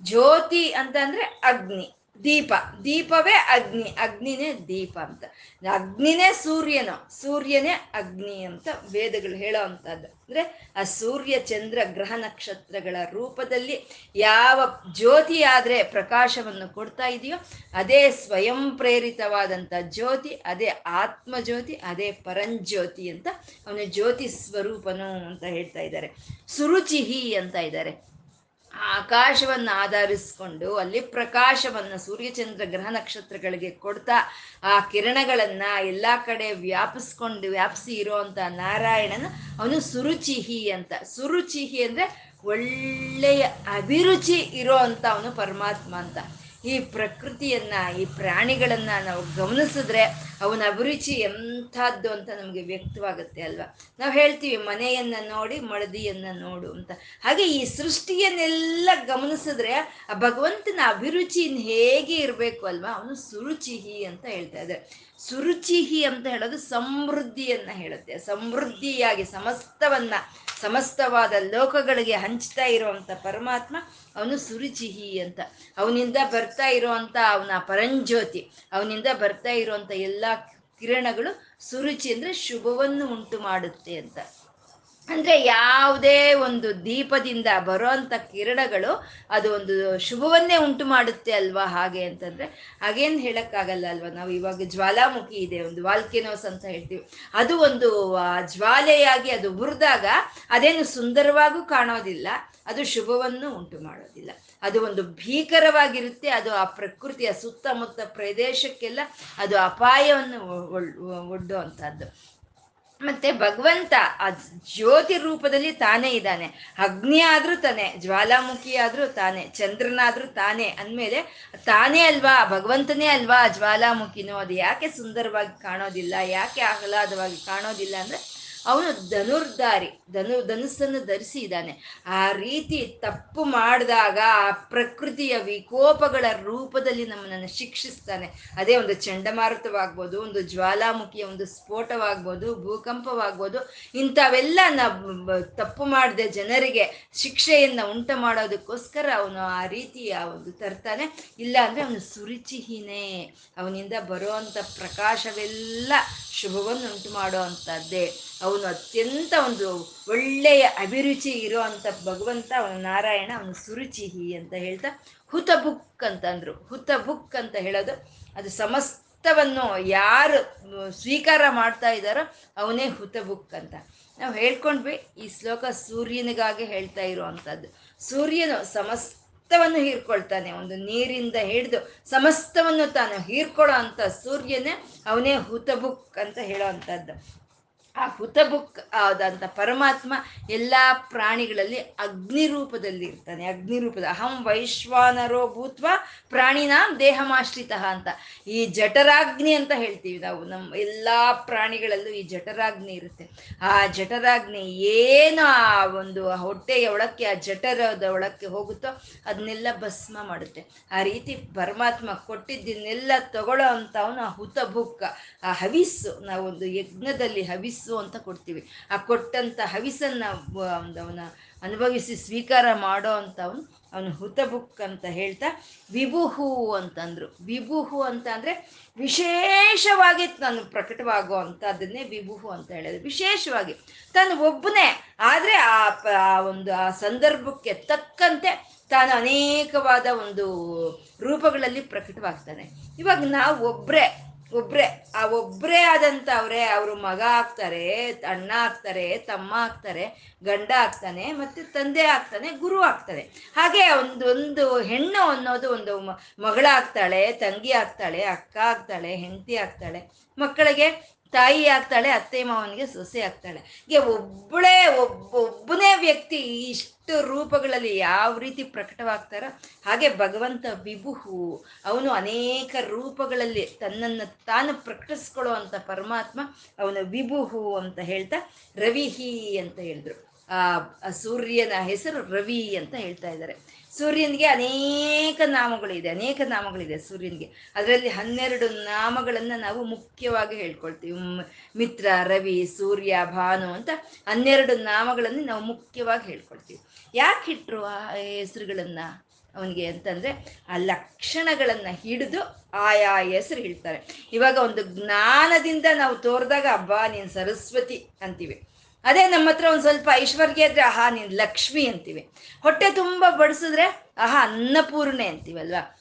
A: ಜ್ಯೋತಿ ಅಂತ ಅಂದ್ರೆ ಅಗ್ನಿ. ದೀಪ. ದೀಪವೇ ಅಗ್ನಿ. ಅಗ್ನಿನೇ ದೀಪ ಅಂತ. ಅಗ್ನಿನೇ ಸೂರ್ಯನು. ಸೂರ್ಯನೇ ಅಗ್ನಿ ಅಂತ ವೇದಗಳು ಹೇಳೋ ಅಂಥದ್ದು ಅಂದ್ರೆ ಆ ಸೂರ್ಯ ಚಂದ್ರ ಗ್ರಹ ನಕ್ಷತ್ರಗಳ ರೂಪದಲ್ಲಿ ಯಾವ ಜ್ಯೋತಿ ಆದ್ರೆ ಪ್ರಕಾಶವನ್ನು ಕೊಡ್ತಾ ಇದೆಯೋ ಅದೇ ಸ್ವಯಂ ಪ್ರೇರಿತವಾದಂತ ಜ್ಯೋತಿ, ಅದೇ ಆತ್ಮ ಜ್ಯೋತಿ ಅದೇ ಪರಂಜ್ಯೋತಿ ಅಂತ ಅವನ ಜ್ಯೋತಿ ಸ್ವರೂಪನು ಅಂತ ಹೇಳ್ತಾ ಇದ್ದಾರೆ. ಸುರುಚಿಹಿ ಅಂತ ಇದ್ದಾರೆ. ಆಕಾಶವನ್ನು ಆಧರಿಸ್ಕೊಂಡು ಅಲ್ಲಿ ಪ್ರಕಾಶವನ್ನು ಸೂರ್ಯಚಂದ್ರ ಗ್ರಹ ನಕ್ಷತ್ರಗಳಿಗೆ ಕೊಡ್ತಾ ಆ ಕಿರಣಗಳನ್ನು ಎಲ್ಲ ಕಡೆ ವ್ಯಾಪಿಸ್ಕೊಂಡು ವ್ಯಾಪಿಸಿ ಇರೋವಂಥ ನಾರಾಯಣನ ಅವನು ಸುರುಚಿಹಿ ಅಂತ. ಸುರುಚಿಹಿ ಅಂದರೆ ಒಳ್ಳೆಯ ಅಭಿರುಚಿ ಇರೋ ಅಂತ ಅವನು ಪರಮಾತ್ಮ ಅಂತ. ಈ ಪ್ರಕೃತಿಯನ್ನು, ಈ ಪ್ರಾಣಿಗಳನ್ನು ನಾವು ಗಮನಿಸಿದ್ರೆ ಅವನ ಅಭಿರುಚಿ ಎಂಥದ್ದು ಅಂತ ನಮಗೆ ವ್ಯಕ್ತವಾಗುತ್ತೆ ಅಲ್ವಾ? ನಾವು ಹೇಳ್ತೀವಿ, ಮನೆಯನ್ನು ನೋಡಿ ಮಳದಿಯನ್ನು ನೋಡು ಅಂತ. ಹಾಗೆ ಈ ಸೃಷ್ಟಿಯನ್ನೆಲ್ಲ ಗಮನಿಸಿದ್ರೆ ಆ ಭಗವಂತನ ಅಭಿರುಚಿ ಹೇಗೆ ಇರಬೇಕು ಅಲ್ವಾ? ಅವನು ಸುರುಚಿಹಿ ಅಂತ ಹೇಳ್ತಾ ಇದ್ದಾರೆ ಸುರುಚಿಹಿ ಅಂತ ಹೇಳೋದು ಸಮೃದ್ಧಿಯನ್ನ ಹೇಳುತ್ತೆ. ಸಮೃದ್ಧಿಯಾಗಿ ಸಮಸ್ತವನ್ನ, ಸಮಸ್ತವಾದ ಲೋಕಗಳಿಗೆ ಹಂಚ್ತಾ ಇರುವಂತ ಪರಮಾತ್ಮ ಅವನು ಸುರುಚಿಹಿ ಅಂತ. ಅವನಿಂದ ಬರ್ತಾ ಇರುವಂತ ಅವನ ಪರಂಜ್ಯೋತಿ, ಅವನಿಂದ ಬರ್ತಾ ಇರುವಂತ ಎಲ್ಲ ಕಿರಣಗಳು ಸುರುಚಿ ಅಂದ್ರೆ ಶುಭವನ್ನು ಉಂಟು ಮಾಡುತ್ತೆ ಅಂತ. ಅಂದ್ರೆ ಯಾವುದೇ ಒಂದು ದೀಪದಿಂದ ಬರುವಂತ ಕಿರಣಗಳು ಅದು ಒಂದು ಶುಭವನ್ನೇ ಉಂಟು ಮಾಡುತ್ತೆ ಅಲ್ವಾ ಹಾಗೆ ಅಂತಂದ್ರೆ, ಹಾಗೇನು ಹೇಳಕ್ಕಾಗಲ್ಲ ಅಲ್ವಾ? ನಾವು ಇವಾಗ ಜ್ವಾಲಾಮುಖಿ ಇದೆ, ಒಂದು ವಾಲ್ಕೆನೋಸ್ ಅಂತ ಹೇಳ್ತೀವಿ. ಅದು ಒಂದು ಜ್ವಾಲೆಯಾಗಿ ಅದು ಹುರಿದಾಗ ಅದೇನು ಸುಂದರವಾಗೂ ಕಾಣೋದಿಲ್ಲ, ಅದು ಶುಭವನ್ನು ಉಂಟು ಮಾಡೋದಿಲ್ಲ. ಅದು ಒಂದು ಭೀಕರವಾಗಿರುತ್ತೆ, ಅದು ಆ ಪ್ರಕೃತಿಯ ಸುತ್ತಮುತ್ತ ಪ್ರದೇಶಕ್ಕೆಲ್ಲ ಅದು ಅಪಾಯವನ್ನು ಒಡ್ಡುವಂಥದ್ದು. ಮತ್ತೆ ಭಗವಂತ ಆ ಜ್ಯೋತಿ ರೂಪದಲ್ಲಿ ತಾನೇ ಇದ್ದಾನೆ. ಅಗ್ನಿ ಆದ್ರೂ ತಾನೆ, ಜ್ವಾಲಾಮುಖಿ ಆದ್ರೂ ತಾನೆ, ಚಂದ್ರನಾದ್ರೂ ತಾನೇ ಅಂದಮೇಲೆ ತಾನೇ ಅಲ್ವಾ, ಭಗವಂತನೇ ಅಲ್ವಾ ಜ್ವಾಲಾಮುಖಿನೂ, ಅದು ಯಾಕೆ ಸುಂದರವಾಗಿ ಕಾಣೋದಿಲ್ಲ, ಯಾಕೆ ಆಹ್ಲಾದವಾಗಿ ಕಾಣೋದಿಲ್ಲ ಅಂದ್ರೆ ಅವನು ಧನುರ್ಧಾರಿ, ಧನು, ಧನುಸ್ಸನ್ನು ಧರಿಸಿದ್ದಾನೆ. ಆ ರೀತಿ ತಪ್ಪು ಮಾಡಿದಾಗ ಆ ಪ್ರಕೃತಿಯ ವಿಕೋಪಗಳ ರೂಪದಲ್ಲಿ ನಮ್ಮನ್ನು ಶಿಕ್ಷಿಸ್ತಾನೆ. ಅದೇ ಒಂದು ಚಂಡಮಾರುತವಾಗ್ಬೋದು, ಒಂದು ಜ್ವಾಲಾಮುಖಿಯ ಒಂದು ಸ್ಫೋಟವಾಗ್ಬೋದು, ಭೂಕಂಪವಾಗ್ಬೋದು, ಇಂಥವೆಲ್ಲ ನಾವು ತಪ್ಪು ಮಾಡದೆ ಜನರಿಗೆ ಶಿಕ್ಷೆಯನ್ನ ಉಂಟು ಮಾಡೋದಕ್ಕೋಸ್ಕರ ಅವನು ಆ ರೀತಿ ಒಂದು ತರ್ತಾನೆ. ಇಲ್ಲ ಅಂದ್ರೆ ಅವನು ಸುರುಚಿಹೀನೇ. ಅವನಿಂದ ಬರುವಂಥ ಪ್ರಕಾಶವೆಲ್ಲ ಶುಭವನ್ನು ಉಂಟು ಮಾಡೋ ಅಂಥದ್ದೇ ಅವನು ಅತ್ಯಂತ ಒಂದು ಒಳ್ಳೆಯ ಅಭಿರುಚಿ ಇರೋ ಭಗವಂತ, ಅವನು ನಾರಾಯಣ, ಅವನು ಸುರುಚಿಹಿ ಅಂತ ಹೇಳ್ತಾ ಹುತ ಬುಕ್ ಅಂತ ಅಂತಂದ್ರು ಹುತ ಬುಕ್ ಅಂತ ಹೇಳೋದು. ಅದು ಸಮಸ್ತವನ್ನು ಯಾರು ಸ್ವೀಕಾರ ಮಾಡ್ತಾ ಇದ್ದಾರೋ ಅವನೇ ಹುತ ಬುಕ್ ಅಂತ. ನಾವು ಹೇಳ್ಕೊಂಡ್ವಿ ಈ ಶ್ಲೋಕ ಸೂರ್ಯನಿಗಾಗಿ ಹೇಳ್ತಾ ಇರುವಂಥದ್ದು ಸೂರ್ಯನು ಸಮಸ್ತವನ್ನು ಹೀರ್ಕೊಳ್ತಾನೆ. ಒಂದು ನೀರಿಂದ ಹಿಡಿದು ಸಮಸ್ತವನ್ನು ತಾನು ಹೀರ್ಕೊಳ್ಳೋ ಅಂತ ಸೂರ್ಯನೇ ಅವನೇ ಹುತಬುಕ್ ಅಂತ ಹೇಳೋ ಅಂಥದ್ದು ಆ ಹುತಬುಕ್ ಆದಂಥ ಪರಮಾತ್ಮ ಎಲ್ಲ ಪ್ರಾಣಿಗಳಲ್ಲಿ ಅಗ್ನಿ ರೂಪದಲ್ಲಿ ಇರ್ತಾನೆ, ಅಗ್ನಿ ರೂಪದ. ಅಹಂ ವೈಶ್ವಾನರೋ ಭೂತ್ವ ಪ್ರಾಣಿನಾಂ ದೇಹಮಾಶ್ರಿತ ಅಂತ. ಈ ಜಠರಾಗ್ನಿ ಅಂತ ಹೇಳ್ತೀವಿ ನಾವು. ನಮ್ಮ ಎಲ್ಲ ಪ್ರಾಣಿಗಳಲ್ಲೂ ಈ ಜಠರಾಗ್ನಿ ಇರುತ್ತೆ. ಆ ಜಠರಾಗ್ನಿ ಏನು ಆ ಒಂದು ಹೊಟ್ಟೆಯ ಒಳಕ್ಕೆ, ಆ ಜಠರದ ಒಳಕ್ಕೆ ಹೋಗುತ್ತೋ ಅದನ್ನೆಲ್ಲ ಭಸ್ಮ ಮಾಡುತ್ತೆ. ಆ ರೀತಿ ಪರಮಾತ್ಮ ಕೊಟ್ಟಿದ್ದನ್ನೆಲ್ಲ ತಗೊಳ್ಳೋ ಅಂಥವನು ಆ ಹುತಬುಕ್, ಆ ಹವಿಸ್ಸು. ನಾವೊಂದು ಯಜ್ಞದಲ್ಲಿ ಹವಿಸ್ಸು ಅಂತ ಕೊಡ್ತೀವಿ. ಆ ಕೊಟ್ಟಂತ ಹವಿಸನ್ನ ಅವನ ಅನುಭವಿಸಿ ಸ್ವೀಕಾರ ಮಾಡೋ ಅಂತ ಅವನು ಹುತಬುಕ್ ಅಂತ ಹೇಳ್ತಾ, ವಿಭುಹು ಅಂತಂದ್ರು. ವಿಭುಹು ಅಂತ ಅಂದ್ರೆ ವಿಶೇಷವಾಗಿ ತಾನು ಪ್ರಕಟವಾಗೋ ಅಂಥದ್ದನ್ನೇ ವಿಭುಹು ಅಂತ ಹೇಳಿದ್ರು ವಿಶೇಷವಾಗಿ ತಾನು ಒಬ್ಬನೇ, ಆದ್ರೆ ಆ ಒಂದು ಆ ಸಂದರ್ಭಕ್ಕೆ ತಕ್ಕಂತೆ ತಾನು ಅನೇಕವಾದ ಒಂದು ರೂಪಗಳಲ್ಲಿ ಪ್ರಕಟವಾಗ್ತಾನೆ. ಇವಾಗ ನಾವು ಒಬ್ರೆ ಒಬ್ರೆ, ಆ ಒಬ್ರೇ ಅವ್ರೆ ಅವರು ಮಗ ಆಗ್ತಾರೆ, ಅಣ್ಣ ಆಗ್ತಾರೆ, ತಮ್ಮ ಆಗ್ತಾರೆ, ಗಂಡ ಆಗ್ತಾನೆ, ಮತ್ತೆ ತಂದೆ ಆಗ್ತಾನೆ, ಗುರು ಆಗ್ತಾನೆ. ಹಾಗೆ ಒಂದೊಂದು ಒಂದು ಹೆಣ್ಣು ಅನ್ನೋದು ಒಂದು ಮಗಳಾಗ್ತಾಳೆ, ತಂಗಿ ಆಗ್ತಾಳೆ, ಅಕ್ಕ ಆಗ್ತಾಳೆ, ಹೆಂಡತಿ ಆಗ್ತಾಳೆ. ಮಕ್ಕಳಿಗೆ ತಾಯಿ ಆಗ್ತಾಳೆ, ಅತ್ತೆ ಮಾವನಿಗೆ ಸೊಸೆ ಆಗ್ತಾಳೆ. ಹೀಗೆ ಒಬ್ಬಳೇ ಒಬ್ಬ, ಒಬ್ಬನೇ ವ್ಯಕ್ತಿ ಇಷ್ಟು ರೂಪಗಳಲ್ಲಿ ಯಾವ ರೀತಿ ಪ್ರಕಟವಾಗ್ತಾರೋ ಹಾಗೆ ಭಗವಂತ ವಿಭುಹು, ಅವನು ಅನೇಕ ರೂಪಗಳಲ್ಲಿ ತನ್ನನ್ನು ತಾನು ಪ್ರಕಟಿಸ್ಕೊಳ್ಳೋ ಅಂತ ಪರಮಾತ್ಮ, ಅವನು ವಿಭುಹು ಅಂತ ಹೇಳ್ತಾ ರವಿಹಿ ಅಂತ ಹೇಳಿದ್ರು. ಆ ಸೂರ್ಯನ ಹೆಸರು ರವಿ ಅಂತ ಹೇಳ್ತಾ ಇದ್ದಾರೆ. ಸೂರ್ಯನಿಗೆ ಅನೇಕ ನಾಮಗಳಿದೆ ಅನೇಕ ನಾಮಗಳಿದೆ ಸೂರ್ಯನಿಗೆ. ಅದರಲ್ಲಿ ಹನ್ನೆರಡು ನಾಮಗಳನ್ನು ನಾವು ಮುಖ್ಯವಾಗಿ ಹೇಳ್ಕೊಳ್ತೀವಿ. ಮಿತ್ರ, ರವಿ, ಸೂರ್ಯ, ಭಾನು ಅಂತ ಹನ್ನೆರಡು ನಾಮಗಳನ್ನು ನಾವು ಮುಖ್ಯವಾಗಿ ಹೇಳ್ಕೊಳ್ತೀವಿ. ಯಾಕೆ ಇಟ್ರು ಆ ಹೆಸರುಗಳನ್ನ ಅವನಿಗೆ ಅಂತಂದ್ರೆ ಆ ಲಕ್ಷಣಗಳನ್ನು ಹಿಡಿದು ಆಯಾ ಹೆಸರು ಹೇಳ್ತಾರೆ. ಇವಾಗ ಒಂದು ಜ್ಞಾನದಿಂದ ನಾವು ತೋರಿದಾಗ ಹಬ್ಬ ನೀನು ಸರಸ್ವತಿ ಅಂತೀವಿ. ಅದೇ ನಮ್ಮ ಹತ್ರ ಒಂದು ಸ್ವಲ್ಪ ಐಶ್ವರ್ಯ ಇದ್ರೆ, ಆಹಾ, ನೀನ್ ಲಕ್ಷ್ಮಿ ಅಂತೀವಿ. ಹೊಟ್ಟೆ ತುಂಬ ಬಡಿಸಿದ್ರೆ, ಆಹಾ, ಅನ್ನಪೂರ್ಣೆ ಅಂತೀವಲ್ವಾ?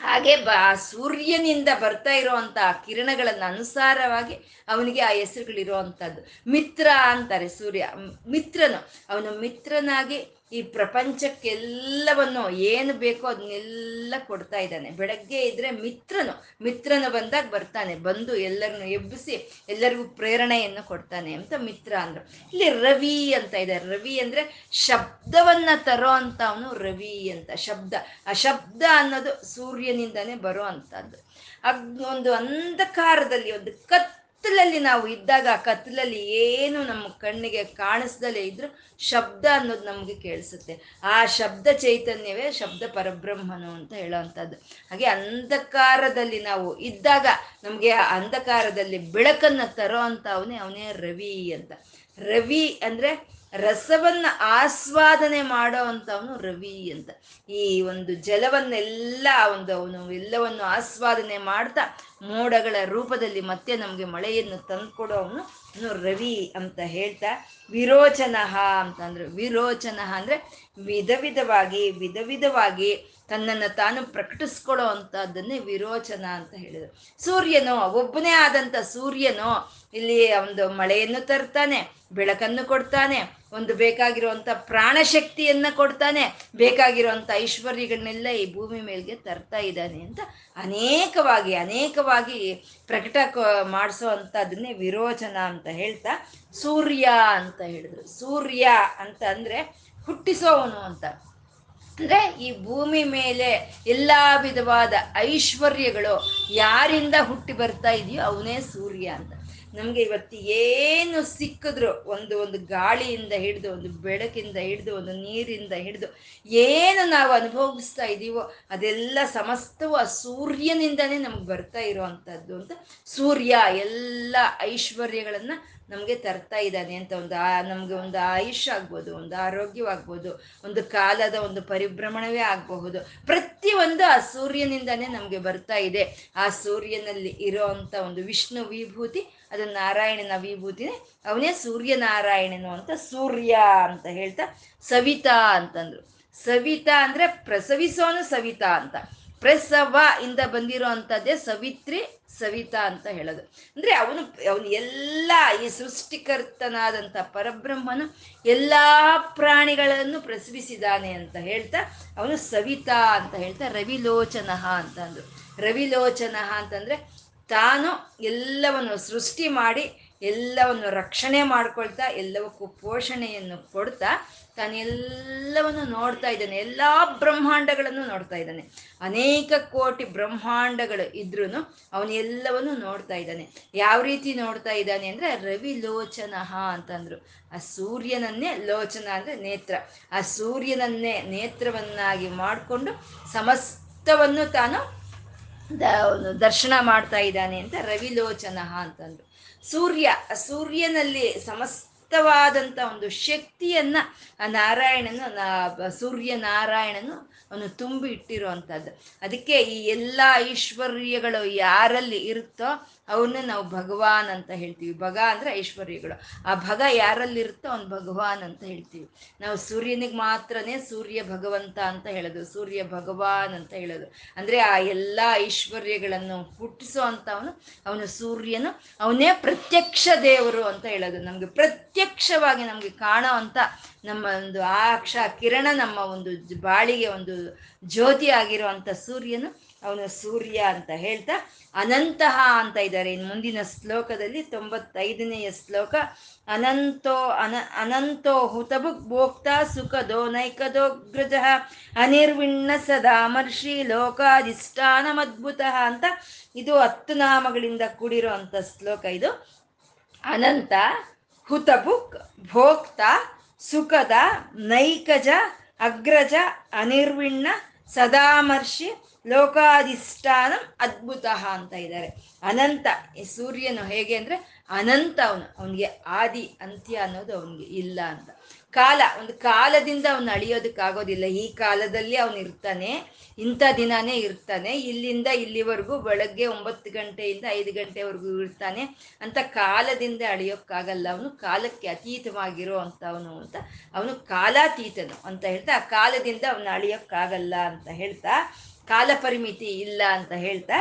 A: ಹಾಗೆ ಬ ಸೂರ್ಯನಿಂದ ಬರ್ತಾ ಇರುವಂತ ಕಿರಣಗಳನ್ನ ಅನುಸಾರವಾಗಿ ಅವನಿಗೆ ಆ ಹೆಸರುಗಳಿರುವಂಥದ್ದು ಮಿತ್ರ ಅಂತಾರೆ ಸೂರ್ಯ. ಮಿತ್ರನು. ಅವನು ಮಿತ್ರನಾಗಿ ಈ ಪ್ರಪಂಚಕ್ಕೆಲ್ಲವನ್ನು ಏನು ಬೇಕೋ ಅದನ್ನೆಲ್ಲ ಕೊಡ್ತಾ ಇದ್ದಾನೆ. ಬೆಳಗ್ಗೆ ಇದ್ರೆ ಮಿತ್ರನು ಮಿತ್ರನು ಬಂದಾಗ ಬರ್ತಾನೆ. ಬಂದು ಎಲ್ಲರನ್ನು ಎಬ್ಬಿಸಿ ಎಲ್ಲರಿಗೂ ಪ್ರೇರಣೆಯನ್ನು ಕೊಡ್ತಾನೆ ಅಂತ ಮಿತ್ರ ಅಂದ್ರು. ಇಲ್ಲಿ ರವಿ ಅಂತ ಇದೆ ರವಿ ಅಂದ್ರೆ ಶಬ್ದವನ್ನ ತರೋ ಅಂತ ಅವನು ರವಿ ಅಂತ. ಶಬ್ದ. ಆ ಶಬ್ದ ಅನ್ನೋದು ಸೂರ್ಯನಿಂದಾನೇ ಬರೋ ಅಂತದ್ದು. ಒಂದು ಅಂಧಕಾರದಲ್ಲಿ ಒಂದು ಕತ್ ಕತ್ತಲಲ್ಲಿ ನಾವು ಇದ್ದಾಗ ಆ ಕತ್ತಲಲ್ಲಿ ಏನು ನಮ್ಮ ಕಣ್ಣಿಗೆ ಕಾಣಿಸ್ದಲೇ ಇದ್ರು ಶಬ್ದ ಅನ್ನೋದು ನಮಗೆ ಕೇಳಿಸುತ್ತೆ. ಆ ಶಬ್ದ ಚೈತನ್ಯವೇ ಶಬ್ದ ಪರಬ್ರಹ್ಮನು ಅಂತ ಹೇಳೋವಂಥದ್ದು. ಹಾಗೆ ಅಂಧಕಾರದಲ್ಲಿ ನಾವು ಇದ್ದಾಗ ನಮಗೆ ಆ ಅಂಧಕಾರದಲ್ಲಿ ಬೆಳಕನ್ನು ತರೋ ಅಂತ ಅವನೇ ಅವನೇ ರವಿ ಅಂತ. ರವಿ ಅಂದ್ರೆ ರಸವನ್ನ ಆಸ್ವಾದನೆ ಮಾಡೋ ಅವನು ರವಿ ಅಂತ. ಈ ಒಂದು ಜಲವನ್ನೆಲ್ಲ ಒಂದು ಅವನು ಎಲ್ಲವನ್ನು ಆಸ್ವಾದನೆ ಮಾಡ್ತಾ ಮೋಡಗಳ ರೂಪದಲ್ಲಿ ಮತ್ತೆ ನಮಗೆ ಮಳೆಯನ್ನು ತಂದ್ಕೊಡೋ ಅವನು ರವಿ ಅಂತ ಹೇಳ್ತಾ. ವಿರೋಚನಃ ಅಂತಂದ್ರೆ ವಿರೋಚನಃ ಅಂದ್ರೆ ವಿಧ ವಿಧವಾಗಿ ವಿಧ ವಿಧವಾಗಿ ತನ್ನನ್ನು ತಾನು ಪ್ರಕಟಿಸ್ಕೊಳ್ಳೋ ಅಂತದನ್ನೇ ವಿರೋಚನ ಅಂತ ಹೇಳಿದರು. ಸೂರ್ಯನೋ ಒಬ್ಬನೇ ಆದಂತ ಸೂರ್ಯನೋ, ಇಲ್ಲಿ ಒಂದು ಮಳೆಯನ್ನು ತರ್ತಾನೆ, ಬೆಳಕನ್ನು ಕೊಡ್ತಾನೆ ಒಂದು ಬೇಕಾಗಿರುವಂತ ಪ್ರಾಣಶಕ್ತಿಯನ್ನ ಕೊಡ್ತಾನೆ ಬೇಕಾಗಿರುವಂಥ ಐಶ್ವರ್ಯಗಳನ್ನೆಲ್ಲ ಈ ಭೂಮಿ ಮೇಲ್ಗೆ ತರ್ತಾ ಇದ್ದಾನೆ ಅಂತ ಅನೇಕವಾಗಿ ಅನೇಕವಾಗಿ ಪ್ರಕಟ ಮಾಡಿಸೋ ಅಂಥದನ್ನೇ ವಿರೋಚನ ಅಂತ ಹೇಳ್ತಾ ಸೂರ್ಯ ಅಂತ ಹೇಳಿದ್ರು. ಸೂರ್ಯ ಅಂತ ಅಂದರೆ ಹುಟ್ಟಿಸೋವನು ಅಂತ. ಅಂದ್ರೆ ಈ ಭೂಮಿ ಮೇಲೆ ಎಲ್ಲಾ ವಿಧವಾದ ಐಶ್ವರ್ಯಗಳು ಯಾರಿಂದ ಹುಟ್ಟಿ ಬರ್ತಾ ಇದೆಯೋ ಅವನೇ ಸೂರ್ಯ ಅಂತ. ನಮ್ಗೆ ಇವತ್ತು ಏನು ಸಿಕ್ಕಿದ್ರು ಒಂದು ಒಂದು ಗಾಳಿಯಿಂದ ಹಿಡಿದು, ಒಂದು ಬೆಳಕಿಂದ ಹಿಡಿದು, ಒಂದು ನೀರಿಂದ ಹಿಡಿದು ಏನು ನಾವು ಅನುಭವಿಸ್ತಾ ಇದ್ದೀವೋ ಅದೆಲ್ಲ ಸಮಸ್ತವು ಆ ಸೂರ್ಯನಿಂದನೇ ನಮ್ಗೆ ಬರ್ತಾ ಇರುವಂತದ್ದು ಅಂತ ಸೂರ್ಯ ಎಲ್ಲ ಐಶ್ವರ್ಯಗಳನ್ನ ನಮಗೆ ತರ್ತಾ ಇದ್ದಾನೆ ಅಂತ ಒಂದು ಆ, ನಮಗೆ ಒಂದು ಆಯುಷ್ ಆಗ್ಬೋದು, ಒಂದು ಆರೋಗ್ಯವಾಗ್ಬೋದು, ಒಂದು ಕಾಲದ ಒಂದು ಪರಿಭ್ರಮಣವೇ ಆಗಬಹುದು. ಪ್ರತಿಯೊಂದು ಆ ಸೂರ್ಯನಿಂದನೇ ನಮಗೆ ಬರ್ತಾ ಇದೆ. ಆ ಸೂರ್ಯನಲ್ಲಿ ಇರೋ ಒಂದು ವಿಷ್ಣು ವಿಭೂತಿ ಅದು ನಾರಾಯಣನ ವಿಭೂತಿನೇ ಅವನೇ ಸೂರ್ಯನಾರಾಯಣನು ಅಂತ ಸೂರ್ಯ ಅಂತ ಹೇಳ್ತಾ ಸವಿತಾ ಅಂತಂದ್ರು. ಸವಿತಾ ಅಂದ್ರೆ ಪ್ರಸವಿಸೋನು ಸವಿತಾ ಅಂತ. ಪ್ರಸವ ಇಂದ ಬಂದಿರೋ ಅಂಥದ್ದೇ ಸವಿತ್ರಿ ಸವಿತಾ ಅಂತ ಹೇಳೋದು. ಅಂದ್ರೆ ಅವನು ಅವನು ಎಲ್ಲ ಈ ಸೃಷ್ಟಿಕರ್ತನಾದಂಥ ಪರಬ್ರಹ್ಮನು ಎಲ್ಲಾ ಪ್ರಾಣಿಗಳನ್ನು ಪ್ರಸವಿಸಿದಾನೆ ಅಂತ ಹೇಳ್ತಾ ಅವನು ಸವಿತಾ ಅಂತ ಹೇಳ್ತಾ ರವಿಲೋಚನಃ ಅಂತ ಅಂದ್ರು ರವಿಲೋಚನ ಅಂತಂದ್ರೆ ತಾನು ಎಲ್ಲವನ್ನು ಸೃಷ್ಟಿ ಮಾಡಿ, ಎಲ್ಲವನ್ನು ರಕ್ಷಣೆ ಮಾಡ್ಕೊಳ್ತಾ ಎಲ್ಲವಕ್ಕೂ ಪೋಷಣೆಯನ್ನು ಕೊಡ್ತಾ, ತಾನೆಲ್ಲವನ್ನು ನೋಡ್ತಾ ಇದ್ದಾನೆ. ಎಲ್ಲ ಬ್ರಹ್ಮಾಂಡಗಳನ್ನು ನೋಡ್ತಾ ಇದ್ದಾನೆ. ಅನೇಕ ಕೋಟಿ ಬ್ರಹ್ಮಾಂಡಗಳು ಇದ್ರೂ ಅವನು ಎಲ್ಲವನ್ನು ನೋಡ್ತಾ ಇದ್ದಾನೆ. ಯಾವ ರೀತಿ ನೋಡ್ತಾ ಇದ್ದಾನೆ ಅಂದರೆ, ರವಿ ಲೋಚನ ಅಂತಂದ್ರು. ಆ ಸೂರ್ಯನನ್ನೇ ಲೋಚನ ಅಂದರೆ ನೇತ್ರ. ಆ ಸೂರ್ಯನನ್ನೇ ನೇತ್ರವನ್ನಾಗಿ ಮಾಡಿಕೊಂಡು ಸಮಸ್ತವನ್ನು ತಾನು ದರ್ಶನ ಮಾಡ್ತಾ ಇದ್ದಾನೆ ಅಂತ ರವಿಲೋಚನ ಅಂತಂದ್ರು. ಸೂರ್ಯ, ಸೂರ್ಯನಲ್ಲಿ ಸಮಸ್ತ ಸಮಸ್ತವಾದಂಥ ಒಂದು ಶಕ್ತಿಯನ್ನ ಆ ನಾರಾಯಣನು ಸೂರ್ಯ ನಾರಾಯಣನು ಅವನು ತುಂಬಿ ಇಟ್ಟಿರುವಂಥದ್ದು ಅದಕ್ಕೆ ಈ ಎಲ್ಲ ಐಶ್ವರ್ಯಗಳು ಯಾರಲ್ಲಿ ಇರುತ್ತೋ ಅವನ್ನ ನಾವು ಭಗವಾನ್ ಅಂತ ಹೇಳ್ತೀವಿ. ಭಗ ಅಂದ್ರೆ ಐಶ್ವರ್ಯಗಳು. ಆ ಭಗ ಯಾರಲ್ಲಿ ಇರುತ್ತೋ ಅವ್ನು ಭಗವಾನ್ ಅಂತ ಹೇಳ್ತೀವಿ. ನಾವು ಸೂರ್ಯನಿಗೆ ಮಾತ್ರನೇ ಸೂರ್ಯ ಭಗವಂತ ಅಂತ ಹೇಳೋದು. ಸೂರ್ಯ ಭಗವಾನ್ ಅಂತ ಹೇಳೋದು. ಅಂದ್ರೆ ಆ ಎಲ್ಲ ಐಶ್ವರ್ಯಗಳನ್ನು ಹುಟ್ಟಿಸೋ ಅಂತ ಅವನು ಸೂರ್ಯನು. ಅವನೇ ಪ್ರತ್ಯಕ್ಷ ದೇವರು ಅಂತ ಹೇಳೋದು. ನಮ್ಗೆ ಪ್ರತ್ಯಕ್ಷವಾಗಿ ನಮ್ಗೆ ಕಾಣೋ ಅಂತ ನಮ್ಮ ಒಂದು ಆ ಅಕ್ಷ ಕಿರಣ ನಮ್ಮ ಒಂದು ಬಾಳಿಗೆ ಒಂದು ಜ್ಯೋತಿ ಆಗಿರುವಂತ ಸೂರ್ಯನು ಅವನು ಸೂರ್ಯ ಅಂತ ಹೇಳ್ತಾ ಅನಂತಹ ಅಂತ ಇದ್ದಾರೆ. ಇನ್ನು ಮುಂದಿನ ಶ್ಲೋಕದಲ್ಲಿ ತೊಂಬತ್ತೈದನೆಯ ಶ್ಲೋಕ, ಅನಂತೋ ಅನ, ಅನಂತೋ ಹುತಬುಕ್ ಭೋಕ್ತಾ ಸುಖದೋ ನೈಕದೋಗ್ರಜ ಅನಿರ್ವಿಣ್ಣ ಸದಾಮರ್ಷಿ ಲೋಕಾಧಿಷ್ಠಾನಮದ್ಭುತ ಅಂತ ಇದು ಹತ್ತು ನಾಮಗಳಿಂದ ಕೂಡಿರೋ ಅಂತ ಶ್ಲೋಕ ಇದು. ಅನಂತ ಹುತಬುಕ್ ಭೋಕ್ತ ಸುಖದ ನೈಕಜ ಅಗ್ರಜ ಅನಿರ್ವಿಣ್ಣ ಸದಾಮರ್ಷಿ ಲೋಕಾಧಿಷ್ಠಾನ ಅದ್ಭುತ ಅಂತ ಇದ್ದಾರೆ. ಅನಂತ, ಈ ಸೂರ್ಯನು ಹೇಗೆ ಅಂದ್ರೆ ಅನಂತ ಅವನು, ಅವನಿಗೆ ಆದಿ ಅಂತ್ಯ ಅನ್ನೋದು ಅವನಿಗೆ ಇಲ್ಲ ಅಂತ. ಕಾಲ, ಒಂದು ಕಾಲದಿಂದ ಅವನು ಅಳಿಯೋದಕ್ಕಾಗೋದಿಲ್ಲ ಈ ಕಾಲದಲ್ಲಿ ಅವನು ಇರ್ತಾನೆ, ಇಂಥ ದಿನಾನೇ ಇರ್ತಾನೆ, ಇಲ್ಲಿಂದ ಇಲ್ಲಿವರೆಗೂ ಬೆಳಗ್ಗೆ ಒಂಬತ್ತು ಗಂಟೆಯಿಂದ ಐದು ಗಂಟೆವರೆಗೂ ಇರ್ತಾನೆ ಅಂತ ಕಾಲದಿಂದ ಅಳಿಯೋಕ್ಕಾಗಲ್ಲ ಅವನು. ಕಾಲಕ್ಕೆ ಅತೀತವಾಗಿರೋ ಅಂತವನು ಅಂತ. ಅವನು ಕಾಲಾತೀತನು ಅಂತ ಹೇಳ್ತಾ, ಆ ಕಾಲದಿಂದ ಅವನು ಅಳಿಯೋಕ್ಕಾಗಲ್ಲ ಅಂತ ಹೇಳ್ತಾ ಕಾಲ ಪರಿಮಿತಿ ಇಲ್ಲ ಅಂತ ಹೇಳ್ತಾ,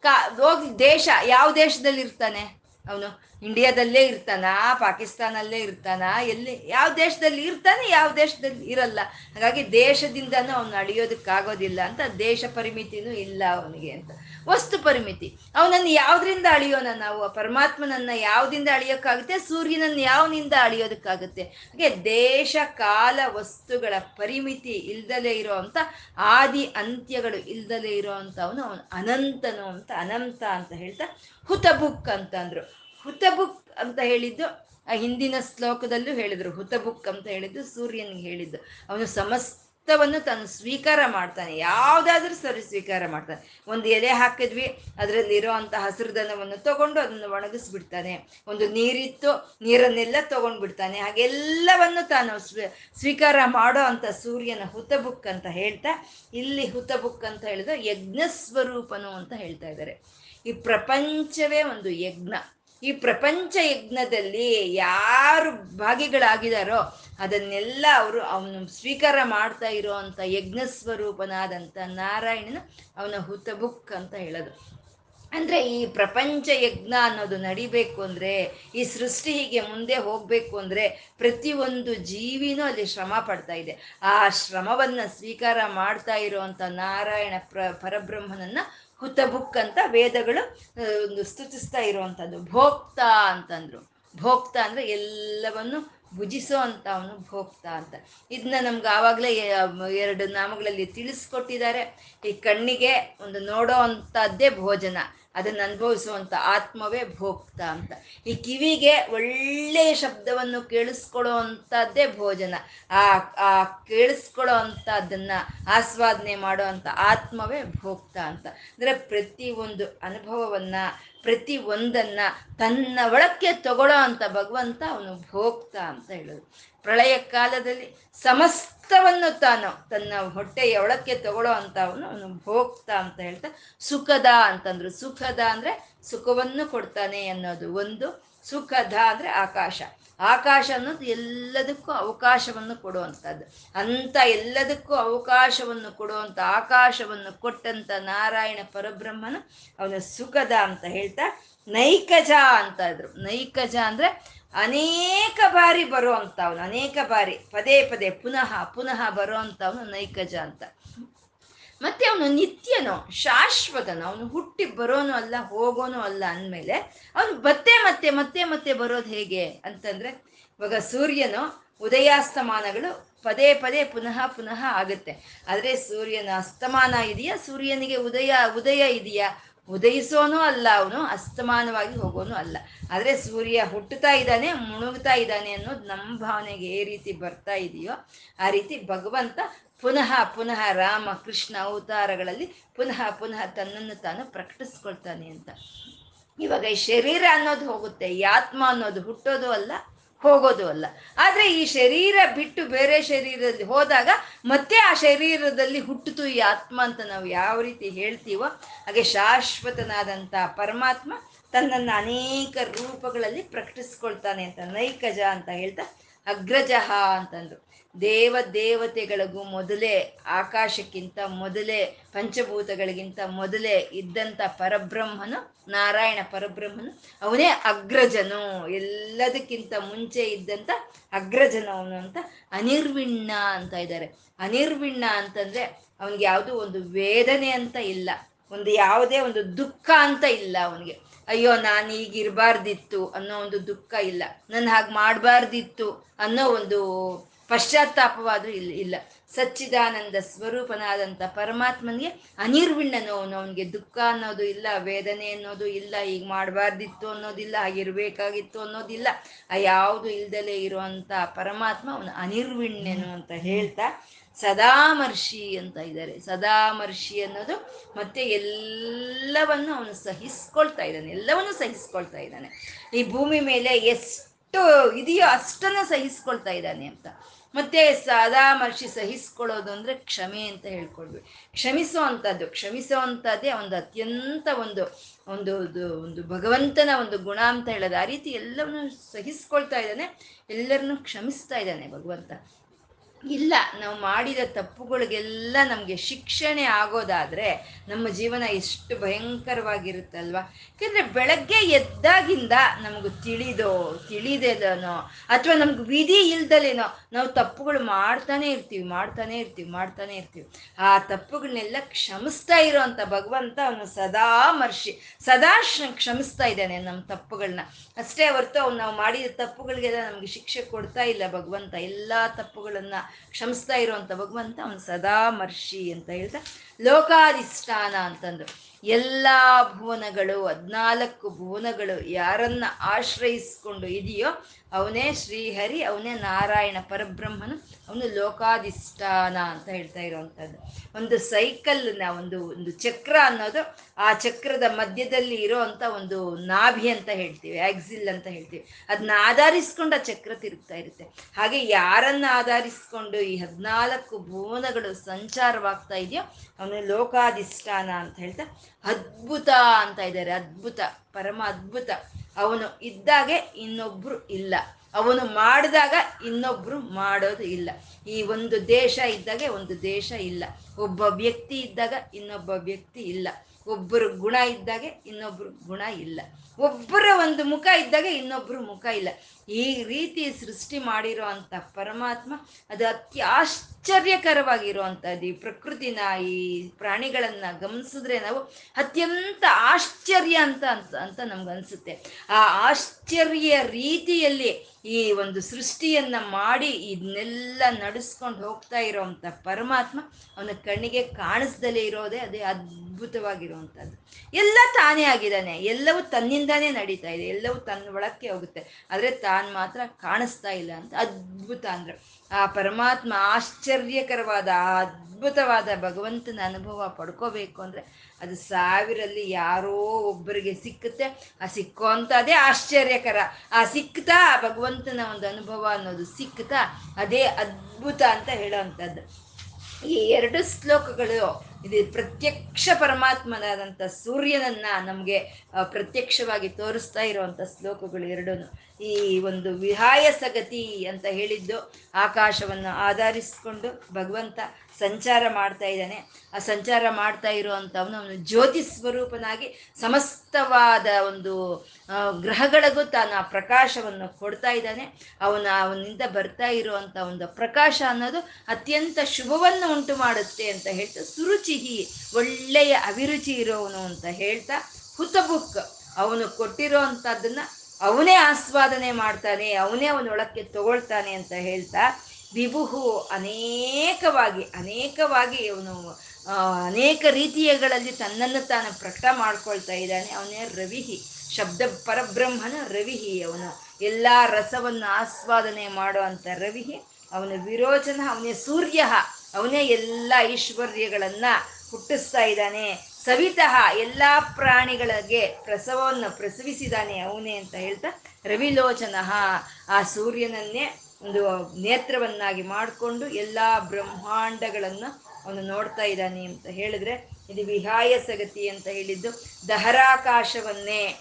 A: ಕಾ, ಹೋಗಿ, ದೇಶ, ಯಾವ ದೇಶದಲ್ಲಿ ಇರ್ತಾನೆ ಅವನು? ಇಂಡಿಯಾದಲ್ಲೇ ಇರ್ತಾನ? ಪಾಕಿಸ್ತಾನಲ್ಲೇ ಇರ್ತಾನ? ಎಲ್ಲಿ, ಯಾವ ದೇಶದಲ್ಲಿ ಇರ್ತಾನೆ, ಯಾವ ದೇಶದಲ್ಲಿ ಇರಲ್ಲ. ಹಾಗಾಗಿ ದೇಶದಿಂದನೂ ಅವನು ಅಳಿಯೋದಕ್ಕಾಗೋದಿಲ್ಲ ಅಂತ ದೇಶ ಪರಿಮಿತಿನೂ ಇಲ್ಲ ಅವನಿಗೆ ಅಂತ. ವಸ್ತು ಪರಿಮಿತಿ. ಅವನನ್ನು ಯಾವ್ದ್ರಿಂದ ಅಳಿಯೋಣ ನಾವು? ಆ ಪರಮಾತ್ಮನನ್ನ ಯಾವ್ದಿಂದ ಅಳಿಯೋಕ್ಕಾಗುತ್ತೆ? ಸೂರ್ಯನನ್ನು ಯಾವನಿಂದ ಅಳಿಯೋದಕ್ಕಾಗುತ್ತೆ? ಹಾಗೆ ದೇಶ, ಕಾಲ, ವಸ್ತುಗಳ ಪರಿಮಿತಿ ಇಲ್ದಲೇ ಇರೋ ಅಂತ, ಆದಿ ಅಂತ್ಯಗಳು ಇಲ್ದಲೇ ಇರೋ ಅಂತ ಅವನು ಅವನು ಅನಂತನು ಅಂತ, ಅನಂತ ಅಂತ ಹೇಳ್ತಾ ಹುತಬುಕ್ ಅಂತಂದ್ರು. ಹುತಬುಕ್ ಅಂತ ಹೇಳಿದ್ದು, ಆ ಹಿಂದಿನ ಶ್ಲೋಕದಲ್ಲೂ ಹೇಳಿದ್ರು. ಹುತಬುಕ್ ಅಂತ ಹೇಳಿದ್ದು, ಸೂರ್ಯನಿಗೆ ಹೇಳಿದ್ದು. ಅವನು ಸಮಸ್ತವನ್ನು ತಾನು ಸ್ವೀಕಾರ ಮಾಡ್ತಾನೆ. ಯಾವುದಾದ್ರೂ ಸರಿ ಸ್ವೀಕಾರ ಮಾಡ್ತಾನೆ. ಒಂದು ಎಲೆ ಹಾಕಿದ್ವಿ ಅದರಲ್ಲಿ ಇರೋವಂಥ ಹಸಿರುದನವನ್ನು ತಗೊಂಡು ಅದನ್ನು ಒಣಗಿಸ್ಬಿಡ್ತಾನೆ. ಒಂದು ನೀರಿತ್ತು ನೀರನ್ನೆಲ್ಲ ತಗೊಂಡ್ಬಿಡ್ತಾನೆ. ಹಾಗೆಲ್ಲವನ್ನು ತಾನು ಸ್ವೀಕಾರ ಮಾಡೋ ಅಂತ ಸೂರ್ಯನ ಹುತಬುಕ್ ಅಂತ ಹೇಳ್ತಾ, ಇಲ್ಲಿ ಹುತಬುಕ್ ಅಂತ ಹೇಳಿದ್ರೆ ಯಜ್ಞ ಸ್ವರೂಪನು ಅಂತ ಹೇಳ್ತಾ ಇದ್ದಾರೆ. ಈ ಪ್ರಪಂಚವೇ ಒಂದು ಯಜ್ಞ. ಈ ಪ್ರಪಂಚ ಯಜ್ಞದಲ್ಲಿ ಯಾರು ಭಾಗಿಗಳಾಗಿದಾರೋ ಅದನ್ನೆಲ್ಲ ಅವರು ಅವನು ಸ್ವೀಕಾರ ಮಾಡ್ತಾ ಇರೋವಂಥ ಯಜ್ಞ ಸ್ವರೂಪನಾದಂಥ ನಾರಾಯಣನ ಅವನ ಹುತಬುಕ್ ಅಂತ ಹೇಳೋದು. ಅಂದ್ರೆ ಈ ಪ್ರಪಂಚ ಯಜ್ಞ ಅನ್ನೋದು ನಡಿಬೇಕು ಅಂದ್ರೆ, ಈ ಸೃಷ್ಟಿ ಹೀಗೆ ಮುಂದೆ ಹೋಗ್ಬೇಕು ಅಂದ್ರೆ ಪ್ರತಿಯೊಂದು ಜೀವಿನೂ ಅಲ್ಲಿ ಶ್ರಮ ಪಡ್ತಾ ಇದೆ. ಆ ಶ್ರಮವನ್ನ ಸ್ವೀಕಾರ ಮಾಡ್ತಾ ಇರುವಂತ ನಾರಾಯಣ ಪ್ರ ಪರಬ್ರಹ್ಮನನ್ನ ಹುತಬುಕ್ ಅಂತ ವೇದಗಳು ಒಂದು ಸ್ತುತಿಸ್ತಾ ಇರುವಂಥದ್ದು. ಭೋಕ್ತ ಅಂತಂದ್ರು. ಭೋಕ್ತ ಅಂದ್ರೆ ಎಲ್ಲವನ್ನು ಭುಜಿಸೋ ಅಂತ ಅವನು ಭೋಕ್ತ ಅಂತ. ಇದನ್ನ ನಮ್ಗೆ ಆವಾಗಲೇ ಎರಡು ನಾಮಗಳಲ್ಲಿ ತಿಳಿಸ್ಕೊಟ್ಟಿದ್ದಾರೆ. ಈ ಕಣ್ಣಿಗೆ ಒಂದು ನೋಡೋ ಭೋಜನ. ಅದನ್ನು ಅನುಭವಿಸುವಂಥ ಆತ್ಮವೇ ಭೋಕ್ತ ಅಂತ. ಈ ಕಿವಿಗೆ ಒಳ್ಳೆಯ ಶಬ್ದವನ್ನು ಕೇಳಿಸ್ಕೊಳ್ಳೋ ಅಂಥದ್ದೇ ಭೋಜನ. ಆ ಆ ಕೇಳಿಸ್ಕೊಳ್ಳೋ ಅಂಥದ್ದನ್ನು ಆಸ್ವಾದನೆ ಮಾಡೋ ಅಂಥ ಆತ್ಮವೇ ಭೋಕ್ತ ಅಂತ. ಅಂದರೆ ಪ್ರತಿ ಒಂದು ಅನುಭವವನ್ನ, ಪ್ರತಿ ಒಂದನ್ನು ತನ್ನ ಒಳಕ್ಕೆ ತಗೊಳ್ಳೋ ಅಂತ ಭಗವಂತ ಅವನು ಭೋಕ್ತ ಅಂತ ಹೇಳೋದು. ಪ್ರಳಯ ಕಾಲದಲ್ಲಿ ಸಮಸ್ತವನ್ನು ತಾನು ತನ್ನ ಹೊಟ್ಟೆಯ ಒಳಕ್ಕೆ ತಗೊಳ್ಳೋ ಅಂತ ಅವನು ಭೋಕ್ತ ಅಂತ ಹೇಳ್ತಾ, ಸುಖದ ಅಂತಂದ್ರು. ಸುಖದ ಅಂದ್ರೆ ಸುಖವನ್ನು ಕೊಡ್ತಾನೆ ಅನ್ನೋದು ಒಂದು. ಸುಖದ ಅಂದ್ರೆ ಆಕಾಶ. ಆಕಾಶ ಅನ್ನೋದು ಎಲ್ಲದಕ್ಕೂ ಅವಕಾಶವನ್ನು ಕೊಡುವಂಥದ್ದು. ಅಂತ ಎಲ್ಲದಕ್ಕೂ ಅವಕಾಶವನ್ನು ಕೊಡುವಂಥ ಆಕಾಶವನ್ನು ಕೊಟ್ಟಂತ ನಾರಾಯಣ ಪರಬ್ರಹ್ಮನು ಅವನ ಸುಖದ ಅಂತ ಹೇಳ್ತಾ, ನೈಕಜ ಅಂತ ಇದ್ರು. ನೈಕಜ ಅಂದ್ರೆ ಅನೇಕ ಬಾರಿ ಬರುವಂಥವನು, ಅನೇಕ ಬಾರಿ, ಪದೇ ಪದೇ ಪುನಃ ಪುನಃ ಬರುವಂಥವನು ನೈಕಜ ಅಂತ. ಮತ್ತೆ ಅವನು ನಿತ್ಯನು, ಶಾಶ್ವತನು, ಅವನು ಹುಟ್ಟಿ ಬರೋನು ಅಲ್ಲ, ಹೋಗೋನು ಅಲ್ಲ ಅಂದಮೇಲೆ ಅವನು ಮತ್ತೆ ಮತ್ತೆ ಮತ್ತೆ ಮತ್ತೆ ಬರೋದು ಹೇಗೆ ಅಂತಂದ್ರೆ, ಇವಾಗ ಸೂರ್ಯನು ಉದಯಾಸ್ತಮಾನಗಳು ಪದೇ ಪದೇ ಪುನಃ ಪುನಃ ಆಗುತ್ತೆ. ಆದರೆ ಸೂರ್ಯನ ಅಸ್ತಮಾನ ಇದೆಯಾ? ಸೂರ್ಯನಿಗೆ ಉದಯ ಉದಯ ಇದೆಯಾ? ಉದಯಿಸೋನು ಅಲ್ಲ, ಅವನು ಅಸ್ತಮಾನವಾಗಿ ಹೋಗೋನು ಅಲ್ಲ. ಆದರೆ ಸೂರ್ಯ ಹುಟ್ಟುತ್ತಾ ಇದ್ದಾನೆ ಮುಳುಗ್ತಾ ಇದ್ದಾನೆ ಅನ್ನೋದು ನಮ್ಮ ಭಾವನೆಗೆ ಏ ರೀತಿ ಬರ್ತಾ ಇದೆಯೋ, ಆ ರೀತಿ ಭಗವಂತ ಪುನಃ ಪುನಃ ರಾಮ, ಕೃಷ್ಣ ಅವತಾರಗಳಲ್ಲಿ ಪುನಃ ಪುನಃ ತನ್ನನ್ನು ತಾನು ಪ್ರಕಟಿಸ್ಕೊಳ್ತಾನೆ ಅಂತ. ಇವಾಗ ಈ ಶರೀರ ಅನ್ನೋದು ಹೋಗುತ್ತೆ, ಈ ಆತ್ಮ ಅನ್ನೋದು ಹುಟ್ಟೋದು ಅಲ್ಲ ಹೋಗೋದು ಅಲ್ಲ. ಆದ್ರೆ ಈ ಶರೀರ ಬಿಟ್ಟು ಬೇರೆ ಶರೀರದಲ್ಲಿ ಹೋದಾಗ ಮತ್ತೆ ಆ ಶರೀರದಲ್ಲಿ ಹುಟ್ಟಿತು ಈ ಆತ್ಮ ಅಂತ ನಾವು ಯಾವ ರೀತಿ ಹೇಳ್ತೀವೋ, ಹಾಗೆ ಶಾಶ್ವತನಾದಂಥ ಪರಮಾತ್ಮ ತನ್ನನ್ನು ಅನೇಕ ರೂಪಗಳಲ್ಲಿ ಪ್ರಕಟಿಸ್ಕೊಳ್ತಾನೆ ಅಂತ ನೈಕಜ ಅಂತ ಹೇಳ್ತಾ ಅಗ್ರಜಃ ಅಂತಂದ್ರು. ದೇವ ದೇವತೆಗಳಿಗೂ ಮೊದಲೇ ಆಕಾಶಕ್ಕಿಂತ ಮೊದಲೇ ಪಂಚಭೂತಗಳಿಗಿಂತ ಮೊದಲೇ ಇದ್ದಂಥ ಪರಬ್ರಹ್ಮನು, ನಾರಾಯಣ ಪರಬ್ರಹ್ಮನು, ಅವನೇ ಅಗ್ರಜನು. ಎಲ್ಲದಕ್ಕಿಂತ ಮುಂಚೆ ಇದ್ದಂಥ ಅಗ್ರಜನು ಅವನು ಅಂತ ಅನಿರ್ವಿಣ್ಣ ಅಂತ ಇದ್ದಾರೆ. ಅನಿರ್ವಿಣ್ಣ ಅಂತಂದ್ರೆ ಅವನಿಗೆ ಯಾವುದು ಒಂದು ವೇದನೆ ಅಂತ ಇಲ್ಲ. ಒಂದು ಯಾವುದೇ ಒಂದು ದುಃಖ ಅಂತ ಇಲ್ಲ ಅವನಿಗೆ. ಅಯ್ಯೋ, ನಾನು ಈಗ ಇರಬಾರ್ದಿತ್ತು ಅನ್ನೋ ಒಂದು ದುಃಖ ಇಲ್ಲ. ನಾನು ಹಾಗೆ ಮಾಡಬಾರ್ದಿತ್ತು ಅನ್ನೋ ಒಂದು ಪಶ್ಚಾತ್ತಾಪವಾದ್ರೂ ಇಲ್ಲ ಇಲ್ಲ. ಸಚ್ಚಿದಾನಂದ ಸ್ವರೂಪನಾದಂಥ ಪರಮಾತ್ಮನಿಗೆ ಅನಿರ್ವಿಣ್ಣನು ಅವನು ಅವನಿಗೆ ದುಃಖ ಅನ್ನೋದು ಇಲ್ಲ, ವೇದನೆ ಅನ್ನೋದು ಇಲ್ಲ ಈಗ ಮಾಡಬಾರ್ದಿತ್ತು ಅನ್ನೋದಿಲ್ಲ ಆಗಿರಬೇಕಾಗಿತ್ತು ಅನ್ನೋದಿಲ್ಲ. ಆ ಯಾವುದು ಇಲ್ದಲೇ ಇರುವಂಥ ಪರಮಾತ್ಮ ಅವನು ಅನಿರ್ವಿಣ್ಯನು ಅಂತ ಹೇಳ್ತಾ ಸದಾಮರ್ಷಿ ಅಂತ ಇದ್ದಾರೆ. ಸದಾಮರ್ಷಿ ಅನ್ನೋದು ಮತ್ತೆ ಎಲ್ಲವನ್ನು ಅವನು ಸಹಿಸ್ಕೊಳ್ತಾ ಇದ್ದಾನೆ. ಎಲ್ಲವನ್ನು ಸಹಿಸ್ಕೊಳ್ತಾ ಇದ್ದಾನೆ. ಈ ಭೂಮಿ ಮೇಲೆ ಎಷ್ಟು ಇದೆಯೋ ಅಷ್ಟನ್ನು ಸಹಿಸ್ಕೊಳ್ತಾ ಇದ್ದಾನೆ ಅಂತ. ಮತ್ತೆ ಸದಾಮರ್ಷಿ ಸಹಿಸ್ಕೊಳ್ಳೋದು ಅಂದ್ರೆ ಕ್ಷಮೆ ಅಂತ ಹೇಳ್ಕೊಳ್ವಿ ಕ್ಷಮಿಸೋ ಅಂಥದ್ದು ಕ್ಷಮಿಸೋ ಅಂಥದ್ದೇ ಒಂದು ಅತ್ಯಂತ ಒಂದು ಒಂದು ಒಂದು ಭಗವಂತನ ಒಂದು ಗುಣ ಅಂತ ಹೇಳೋದು. ಆ ರೀತಿ ಎಲ್ಲವನ್ನು ಸಹಿಸ್ಕೊಳ್ತಾ ಇದ್ದಾನೆ, ಎಲ್ಲರನ್ನು ಕ್ಷಮಿಸ್ತಾ ಇದ್ದಾನೆ ಭಗವಂತ. ಇಲ್ಲ, ನಾವು ಮಾಡಿದ ತಪ್ಪುಗಳಿಗೆಲ್ಲ ನಮಗೆ ಶಿಕ್ಷಣೆ ಆಗೋದಾದರೆ ನಮ್ಮ ಜೀವನ ಎಷ್ಟು ಭಯಂಕರವಾಗಿರುತ್ತಲ್ವ? ಯಾಕೆಂದರೆ ಬೆಳಗ್ಗೆ ಎದ್ದಾಗಿಂದ ನಮಗೆ ತಿಳಿದೋ ತಿಳಿದೇನೋ ಅಥವಾ ನಮ್ಗೆ ವಿಧಿ ಇಲ್ದಲೇನೋ, ನಾವು ತಪ್ಪುಗಳು ಮಾಡ್ತಾನೆ ಇರ್ತೀವಿ ಮಾಡ್ತಾನೆ ಇರ್ತೀವಿ ಮಾಡ್ತಾನೆ ಇರ್ತೀವಿ. ಆ ತಪ್ಪುಗಳನ್ನೆಲ್ಲ ಕ್ಷಮಿಸ್ತಾ ಇರೋವಂಥ ಭಗವಂತ ಅವನು ಸದಾ ಮರ್ಷಿ, ಸದಾ ಕ್ಷಮಿಸ್ತಾ ಇದ್ದಾನೆ ನಮ್ಮ ತಪ್ಪುಗಳನ್ನ ಅಷ್ಟೇ ಹೊರತು ಅವ್ನು ನಾವು ಮಾಡಿದ ತಪ್ಪುಗಳಿಗೆಲ್ಲ ನಮಗೆ ಶಿಕ್ಷೆ ಕೊಡ್ತಾ ಇಲ್ಲ ಭಗವಂತ. ಎಲ್ಲ ತಪ್ಪುಗಳನ್ನ ಕ್ಷಮಿಸ್ತಾ ಇರುವಂತ ಭಗವಂತ ಅವನು ಸದಾ ಮರ್ಷಿ ಅಂತ ಹೇಳ್ತಾ ಲೋಕಾಧಿಷ್ಠಾನ ಅಂತಂದ್ರು. ಎಲ್ಲ ಭುವನಗಳು, ಹದಿನಾಲ್ಕು ಭುವನಗಳು ಯಾರನ್ನ ಆಶ್ರಯಿಸ್ಕೊಂಡು ಇದೆಯೋ ಅವನೇ ಶ್ರೀಹರಿ, ಅವನೇ ನಾರಾಯಣ ಪರಬ್ರಹ್ಮನು, ಅವನು ಲೋಕಾಧಿಷ್ಠಾನ ಅಂತ ಹೇಳ್ತಾ ಇರುವಂಥದ್ದು. ಒಂದು ಸೈಕಲ್ನ ಒಂದು ಒಂದು ಚಕ್ರ ಅನ್ನೋದು ಆ ಚಕ್ರದ ಮಧ್ಯದಲ್ಲಿ ಇರೋ ಒಂದು ನಾಭಿ ಅಂತ ಹೇಳ್ತೀವಿ ಆಕ್ಸಿಲ್ ಅಂತ ಹೇಳ್ತೀವಿ. ಅದನ್ನ ಆಧರಿಸ್ಕೊಂಡು ಆ ಚಕ್ರ ತಿರುಗ್ತಾ ಇರುತ್ತೆ. ಹಾಗೆ ಯಾರನ್ನ ಆಧರಿಸ್ಕೊಂಡು ಈ ಹದಿನಾಲ್ಕು ಭುವನಗಳು ಸಂಚಾರವಾಗ್ತಾ ಇದೆಯೋ ಅವನು ಲೋಕಾಧಿಷ್ಠಾನ ಅಂತ ಹೇಳ್ತಾ ಅದ್ಭುತ ಅಂತ ಇದ್ದಾರೆ, ಅದ್ಭುತ, ಪರಮ ಅದ್ಭುತ. ಅವನು ಇದ್ದಾಗೆ ಇನ್ನೊಬ್ರು ಇಲ್ಲ. ಅವನು ಮಾಡಿದಾಗ ಇನ್ನೊಬ್ರು ಮಾಡೋದು ಇಲ್ಲ. ಈ ಒಂದು ದೇಶ ಇದ್ದಾಗೆ ಒಂದು ದೇಶ ಇಲ್ಲ. ಒಬ್ಬ ವ್ಯಕ್ತಿ ಇದ್ದಾಗ ಇನ್ನೊಬ್ಬ ವ್ಯಕ್ತಿ ಇಲ್ಲ. ಒಬ್ಬರು ಗುಣ ಇದ್ದಾಗೆ ಇನ್ನೊಬ್ರು ಗುಣ ಇಲ್ಲ. ಒಬ್ಬರ ಒಂದು ಮುಖ ಇದ್ದಾಗ ಇನ್ನೊಬ್ರು ಮುಖ ಇಲ್ಲ. ಈ ರೀತಿ ಸೃಷ್ಟಿ ಮಾಡಿರೋ ಅಂತ ಪರಮಾತ್ಮ ಅದು ಅತಿ ಆಶ್ಚರ್ಯಕರವಾಗಿರುವಂಥದ್ದು. ಈ ಪ್ರಕೃತಿನ ಈ ಪ್ರಾಣಿಗಳನ್ನ ಗಮನಿಸಿದ್ರೆ ನಾವು ಅತ್ಯಂತ ಆಶ್ಚರ್ಯ ಅಂತ ಅಂತ ಅಂತ ನಮ್ಗೆ ಅನ್ಸುತ್ತೆ. ಆ ಆಶ್ಚರ್ಯ ರೀತಿಯಲ್ಲಿ ಈ ಒಂದು ಸೃಷ್ಟಿಯನ್ನ ಮಾಡಿ ಇದನ್ನೆಲ್ಲ ನಡೆಸ್ಕೊಂಡು ಹೋಗ್ತಾ ಇರೋವಂಥ ಪರಮಾತ್ಮ ಅವನ ಕಣ್ಣಿಗೆ ಕಾಣಿಸ್ದಲೇ ಇರೋದೇ ಅದೇ ಅದ್ಭುತವಾಗಿರುವಂಥದ್ದು. ಎಲ್ಲ ತಾನೇ ಆಗಿದ್ದಾನೆ. ಎಲ್ಲವೂ ತನ್ನಿಂದಾನೇ ನಡೀತಾ ಇದೆ. ಎಲ್ಲವೂ ತನ್ನ ಒಳಕ್ಕೆ ಹೋಗುತ್ತೆ. ಆದರೆ ತಾನು ಮಾತ್ರ ಕಾಣಿಸ್ತಾ ಇಲ್ಲ ಅಂತ. ಅದ್ಭುತ ಅಂದ್ರೆ ಆ ಪರಮಾತ್ಮ ಆಶ್ಚರ್ಯಕರವಾದ, ಅದ್ಭುತವಾದ ಭಗವಂತನ ಅನುಭವ ಪಡ್ಕೋಬೇಕು ಅಂದರೆ ಅದು ಸಾವಿರಲ್ಲಿ ಯಾರೋ ಒಬ್ಬರಿಗೆ ಸಿಕ್ಕುತ್ತೆ. ಆ ಸಿಕ್ಕೋ ಅಂಥದ್ದೇ ಆಶ್ಚರ್ಯಕರ. ಆ ಸಿಕ್ತಾ ಭಗವಂತನ ಒಂದು ಅನುಭವ ಅನ್ನೋದು ಸಿಕ್ತಾ ಅದೇ ಅದ್ಭುತ ಅಂತ ಹೇಳೋ ಅಂಥದ್ದು. ಈ ಎರಡು ಶ್ಲೋಕಗಳು ಇದು ಪ್ರತ್ಯಕ್ಷ ಪರಮಾತ್ಮನಾದಂಥ ಸೂರ್ಯನನ್ನ ನಮಗೆ ಪ್ರತ್ಯಕ್ಷವಾಗಿ ತೋರಿಸ್ತಾ ಇರುವಂಥ ಶ್ಲೋಕಗಳು ಎರಡೂ ಈ ಒಂದು ವಿಹಾಯ ಸಗತಿ ಅಂತ ಹೇಳಿದ್ದು ಆಕಾಶವನ್ನು ಆಧರಿಸಿಕೊಂಡು ಭಗವಂತ ಸಂಚಾರ ಮಾಡ್ತಾ ಇದ್ದಾನೆ. ಆ ಸಂಚಾರ ಮಾಡ್ತಾ ಇರುವಂಥವನು ಅವನು ಜ್ಯೋತಿ ಸ್ವರೂಪನಾಗಿ ಸಮಸ್ತವಾದ ಒಂದು ಗ್ರಹಗಳಿಗೂ ತಾನು ಆ ಪ್ರಕಾಶವನ್ನು ಕೊಡ್ತಾ ಇದ್ದಾನೆ. ಅವನ, ಅವನಿಂದ ಬರ್ತಾ ಇರುವಂಥ ಒಂದು ಪ್ರಕಾಶ ಅನ್ನೋದು ಅತ್ಯಂತ ಶುಭವನ್ನು ಉಂಟು ಮಾಡುತ್ತೆ ಅಂತ ಹೇಳ್ತಾ ಸುರುಚಿಹಿ, ಒಳ್ಳೆಯ ಅಭಿರುಚಿ ಇರೋವನು ಅಂತ ಹೇಳ್ತಾ ಹುತಬುಕ್ ಅವನು ಕೊಟ್ಟಿರೋ ಅಂಥದ್ದನ್ನು ಅವನೇ ಆಸ್ವಾದನೆ ಮಾಡ್ತಾನೆ, ಅವನೇ ಅವನೊಳಕ್ಕೆ ತಗೊಳ್ತಾನೆ ಅಂತ ಹೇಳ್ತಾ ವಿಭುಹು ಅನೇಕವಾಗಿ ಅನೇಕವಾಗಿ ಅವನು ಅನೇಕ ರೀತಿಯಗಳಲ್ಲಿ ತನ್ನನ್ನು ತಾನು ಪ್ರಕಟ ಮಾಡ್ಕೊಳ್ತಾ ಇದ್ದಾನೆ. ಅವನೇ ರವಿಹಿ, ಶಬ್ದ ಪರಬ್ರಹ್ಮನ ರವಿಹಿ ಅವನು. ಎಲ್ಲ ರಸವನ್ನು ಆಸ್ವಾದನೆ ಮಾಡುವಂಥ ರವಿಹಿ ಅವನ. ವಿರೋಚನ, ಅವನೇ ಸೂರ್ಯ, ಅವನೇ ಎಲ್ಲ ಐಶ್ವರ್ಯಗಳನ್ನ ಹುಟ್ಟಿಸ್ತಾ ಇದ್ದಾನೆ. ಸವಿತಃ, ಎಲ್ಲ ಪ್ರಾಣಿಗಳಿಗೆ ಪ್ರಸವವನ್ನು ಪ್ರಸವಿಸಿದಾನೆ ಅವನೇ ಅಂತ ಹೇಳ್ತಾ ರವಿಲೋಚನ. ಆ ಸೂರ್ಯನನ್ನೇ ಒಂದು ನೇತ್ರವನ್ನಾಗಿ ಮಾಡಿಕೊಂಡು ಎಲ್ಲ ಬ್ರಹ್ಮಾಂಡಗಳನ್ನು ಅವನು ನೋಡ್ತಾ ಇದ್ದಾನೆ ಅಂತ ಹೇಳಿದ್ರೆ, ಇದು ವಿಹಾಯ ಸಗತಿ ಅಂತ ಹೇಳಿದ್ದು, ದಹರಾಕಾಶವನ್ನೇ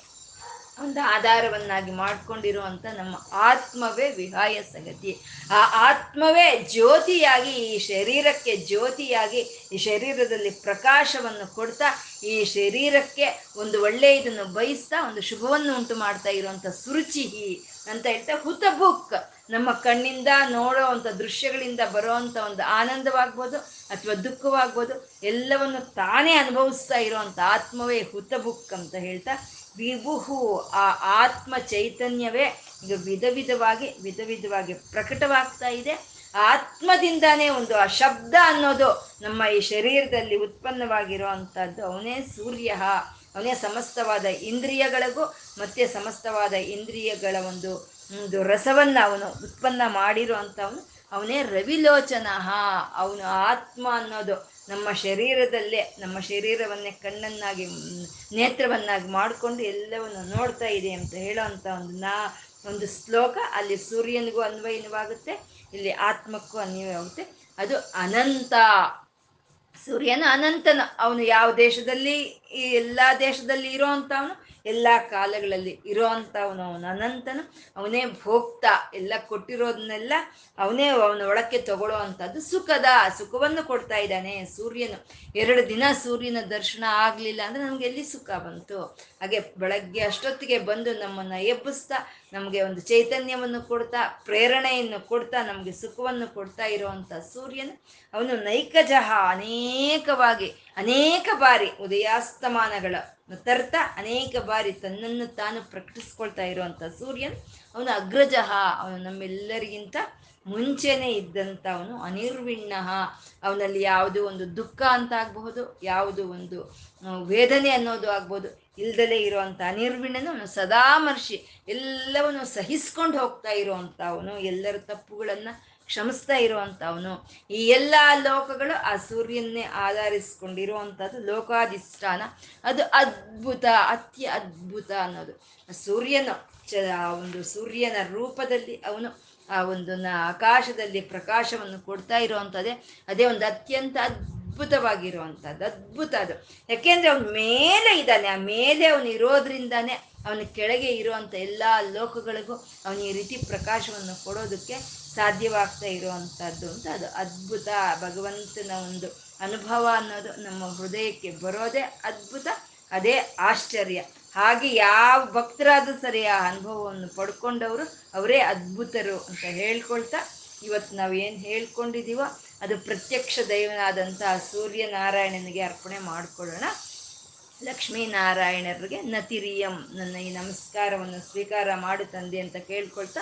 A: ಒಂದು ಆಧಾರವನ್ನಾಗಿ ಮಾಡ್ಕೊಂಡಿರುವಂತ ನಮ್ಮ ಆತ್ಮವೇ ವಿಹಾಯ ಸಂಗತಿ. ಆ ಆತ್ಮವೇ ಜ್ಯೋತಿಯಾಗಿ, ಈ ಶರೀರಕ್ಕೆ ಜ್ಯೋತಿಯಾಗಿ, ಈ ಶರೀರದಲ್ಲಿ ಪ್ರಕಾಶವನ್ನು ಕೊಡ್ತಾ, ಈ ಶರೀರಕ್ಕೆ ಒಂದು ಒಳ್ಳೆ ಇದನ್ನು ಬಯಸ್ತಾ, ಒಂದು ಶುಭವನ್ನು ಉಂಟು ಮಾಡ್ತಾ ಇರುವಂತ ಸುರುಚಿಹಿ ಅಂತ ಹೇಳ್ತಾ ಹುತಬುಕ್ ನಮ್ಮ ಕಣ್ಣಿಂದ ನೋಡೋ ಅಂಥ ದೃಶ್ಯಗಳಿಂದ ಬರೋವಂಥ ಒಂದು ಆನಂದವಾಗ್ಬೋದು ಅಥವಾ ದುಃಖವಾಗ್ಬೋದು, ಎಲ್ಲವನ್ನು ತಾನೇ ಅನುಭವಿಸ್ತಾ ಇರೋವಂಥ ಆತ್ಮವೇ ಹುತಬುಕ್ ಅಂತ ಹೇಳ್ತಾ, ವಿಭುಹು ಆ ಆತ್ಮ ಚೈತನ್ಯವೇ ಇದು ವಿಧ ವಿಧವಾಗಿ ವಿಧ ವಿಧವಾಗಿ ಪ್ರಕಟವಾಗ್ತಾ ಇದೆ. ಆತ್ಮದಿಂದಾನೇ ಒಂದು ಆ ಶಬ್ದ ಅನ್ನೋದು ನಮ್ಮ ಈ ಶರೀರದಲ್ಲಿ ಉತ್ಪನ್ನವಾಗಿರೋ ಅಂಥದ್ದು. ಅವನೇ ಸೂರ್ಯ, ಅವನೇ ಸಮಸ್ತವಾದ ಇಂದ್ರಿಯಗಳಿಗೂ ಮತ್ತೆ ಸಮಸ್ತವಾದ ಇಂದ್ರಿಯಗಳ ಒಂದು ಒಂದು ರಸವನ್ನು ಅವನು ಉತ್ಪನ್ನ ಮಾಡಿರೋ ಅಂಥವನು ಅವನೇ ರವಿಲೋಚನ. ಅವನು ಆತ್ಮ ಅನ್ನೋದು ನಮ್ಮ ಶರೀರದಲ್ಲೇ, ನಮ್ಮ ಶರೀರವನ್ನೇ ಕಣ್ಣನ್ನಾಗಿ, ನೇತ್ರವನ್ನಾಗಿ ಮಾಡಿಕೊಂಡು ಎಲ್ಲವನ್ನು ನೋಡ್ತಾ ಇದೆ ಅಂತ ಹೇಳೋ ಅಂತ ಒಂದು ನಾ, ಒಂದು ಶ್ಲೋಕ. ಅಲ್ಲಿ ಸೂರ್ಯನಿಗೂ ಅನ್ವಯನವಾಗುತ್ತೆ ಇಲ್ಲಿ ಆತ್ಮಕ್ಕೂ ಅನ್ವಯವಾಗುತ್ತೆ. ಅದು ಅನಂತ. ಸೂರ್ಯನ ಅನಂತನ. ಅವನು ಯಾವ ದೇಶದಲ್ಲಿ, ಈ ಎಲ್ಲ ದೇಶದಲ್ಲಿ ಇರೋ ಅಂಥವನು ಎಲ್ಲ ಕಾಲಗಳಲ್ಲಿ ಇರೋ ಅಂಥವನು ಅವನು ಅನಂತನು. ಅವನೇ ಭೋಕ್ತ, ಎಲ್ಲ ಕೊಟ್ಟಿರೋದನ್ನೆಲ್ಲ ಅವನೇ ಅವನ ಒಳಕ್ಕೆ ತಗೊಳ್ಳೋ ಅಂಥದ್ದು ಸುಖದ, ಸುಖವನ್ನು ಕೊಡ್ತಾ ಇದ್ದಾನೆ ಸೂರ್ಯನು. ಎರಡು ದಿನ ಸೂರ್ಯನ ದರ್ಶನ ಆಗಲಿಲ್ಲ ಅಂದ್ರೆ ನಮ್ಗೆ ಎಲ್ಲಿ ಸುಖ ಬಂತು? ಹಾಗೆ ಬೆಳಗ್ಗೆ ಅಷ್ಟೊತ್ತಿಗೆ ಬಂದು ನಮ್ಮನ್ನ ಎಬ್ಬಿಸ್ತಾ, ನಮಗೆ ಒಂದು ಚೈತನ್ಯವನ್ನು ಕೊಡ್ತಾ, ಪ್ರೇರಣೆಯನ್ನು ಕೊಡ್ತಾ, ನಮಗೆ ಸುಖವನ್ನು ಕೊಡ್ತಾ ಇರುವಂತ ಸೂರ್ಯನು, ಅವನು ನೈಕಜಹ ಅನೇಕವಾಗಿ, ಅನೇಕ ಬಾರಿ ಉದಯಾಸ್ತಮಾನಗಳ ತರ್ತ ಅನೇಕ ಬಾರಿ ತನ್ನನ್ನು ತಾನು ಪ್ರಕಟಿಸ್ಕೊಳ್ತಾ ಇರುವಂತ ಸೂರ್ಯನ್, ಅವನು ಅಗ್ರಜಃ ಅವನು ನಮ್ಮೆಲ್ಲರಿಗಿಂತ ಮುಂಚೆನೆ ಇದ್ದಂಥ ಅವನು ಅನಿರ್ವಿಣ್ಣ ಅವನಲ್ಲಿ ಯಾವುದು ಒಂದು ದುಃಖ ಅಂತ ಆಗಬಹುದು, ಯಾವುದು ಒಂದು ವೇದನೆ ಅನ್ನೋದು ಆಗ್ಬೋದು ಇಲ್ದಲೇ ಇರುವಂತ ಅನಿರ್ವಿಣ್ಣನು ಅವನು ಸದಾಮರ್ಷಿ ಎಲ್ಲವನ್ನು ಸಹಿಸ್ಕೊಂಡು ಹೋಗ್ತಾ ಇರುವಂತ ಅವನು. ಎಲ್ಲರ ತಪ್ಪುಗಳನ್ನ ಕ್ಷಮಿಸ್ತಾ ಇರುವಂಥವನು ಈ ಎಲ್ಲ ಲೋಕಗಳು ಆ ಸೂರ್ಯನ್ನೇ ಆಧರಿಸ್ಕೊಂಡಿರುವಂಥದ್ದು ಲೋಕಾಧಿಷ್ಠಾನ. ಅದು ಅದ್ಭುತ ಅತ್ಯ ಅದ್ಭುತ ಅನ್ನೋದು. ಸೂರ್ಯನು, ಚ ಒಂದು ಸೂರ್ಯನ ರೂಪದಲ್ಲಿ ಅವನು ಆ ಒಂದು ಆಕಾಶದಲ್ಲಿ ಪ್ರಕಾಶವನ್ನು ಕೊಡ್ತಾ ಇರುವಂಥದ್ದೇ ಅದೇ ಒಂದು ಅತ್ಯಂತ ಅದ್ಭುತವಾಗಿರುವಂಥದ್ದು ಅದ್ಭುತ ಅದು. ಯಾಕೆಂದ್ರೆ ಅವನ ಮೇಲೆ ಇದ್ದಾನೆ. ಆ ಮೇಲೆ ಅವನು ಇರೋದ್ರಿಂದಾನೆ ಅವನ ಕೆಳಗೆ ಇರುವಂಥ ಎಲ್ಲ ಲೋಕಗಳಿಗೂ ಅವನು ಈ ರೀತಿ ಪ್ರಕಾಶವನ್ನು ಕೊಡೋದಕ್ಕೆ ಸಾಧ್ಯವಾಗ್ತಾ ಇರುವಂಥದ್ದು ಅಂತ ಅದು ಅದ್ಭುತ ಭಗವಂತನ ಒಂದು ಅನುಭವ ಅನ್ನೋದು ನಮ್ಮ ಹೃದಯಕ್ಕೆ ಬರೋದೇ ಅದ್ಭುತ, ಅದೇ ಆಶ್ಚರ್ಯ. ಹಾಗೆ ಯಾವ ಭಕ್ತರಾದರೂ ಸರಿ ಆ ಅನುಭವವನ್ನು ಪಡ್ಕೊಂಡವರು ಅವರೇ ಅದ್ಭುತರು ಅಂತ ಹೇಳ್ಕೊಳ್ತಾ ಇವತ್ತು ನಾವು ಏನು ಹೇಳ್ಕೊಂಡಿದ್ದೀವೋ ಅದು ಪ್ರತ್ಯಕ್ಷ ದೈವನಾದಂತಹ ಸೂರ್ಯನಾರಾಯಣನಿಗೆ ಅರ್ಪಣೆ ಮಾಡಿಕೊಳ್ಳೋಣ. ಲಕ್ಷ್ಮೀನಾರಾಯಣರಿಗೆ ನತಿರಿಯಂ ನನ್ನ ಈ ನಮಸ್ಕಾರವನ್ನು ಸ್ವೀಕಾರ ಮಾಡು ತಂದೆ ಅಂತ ಕೇಳ್ಕೊಳ್ತಾ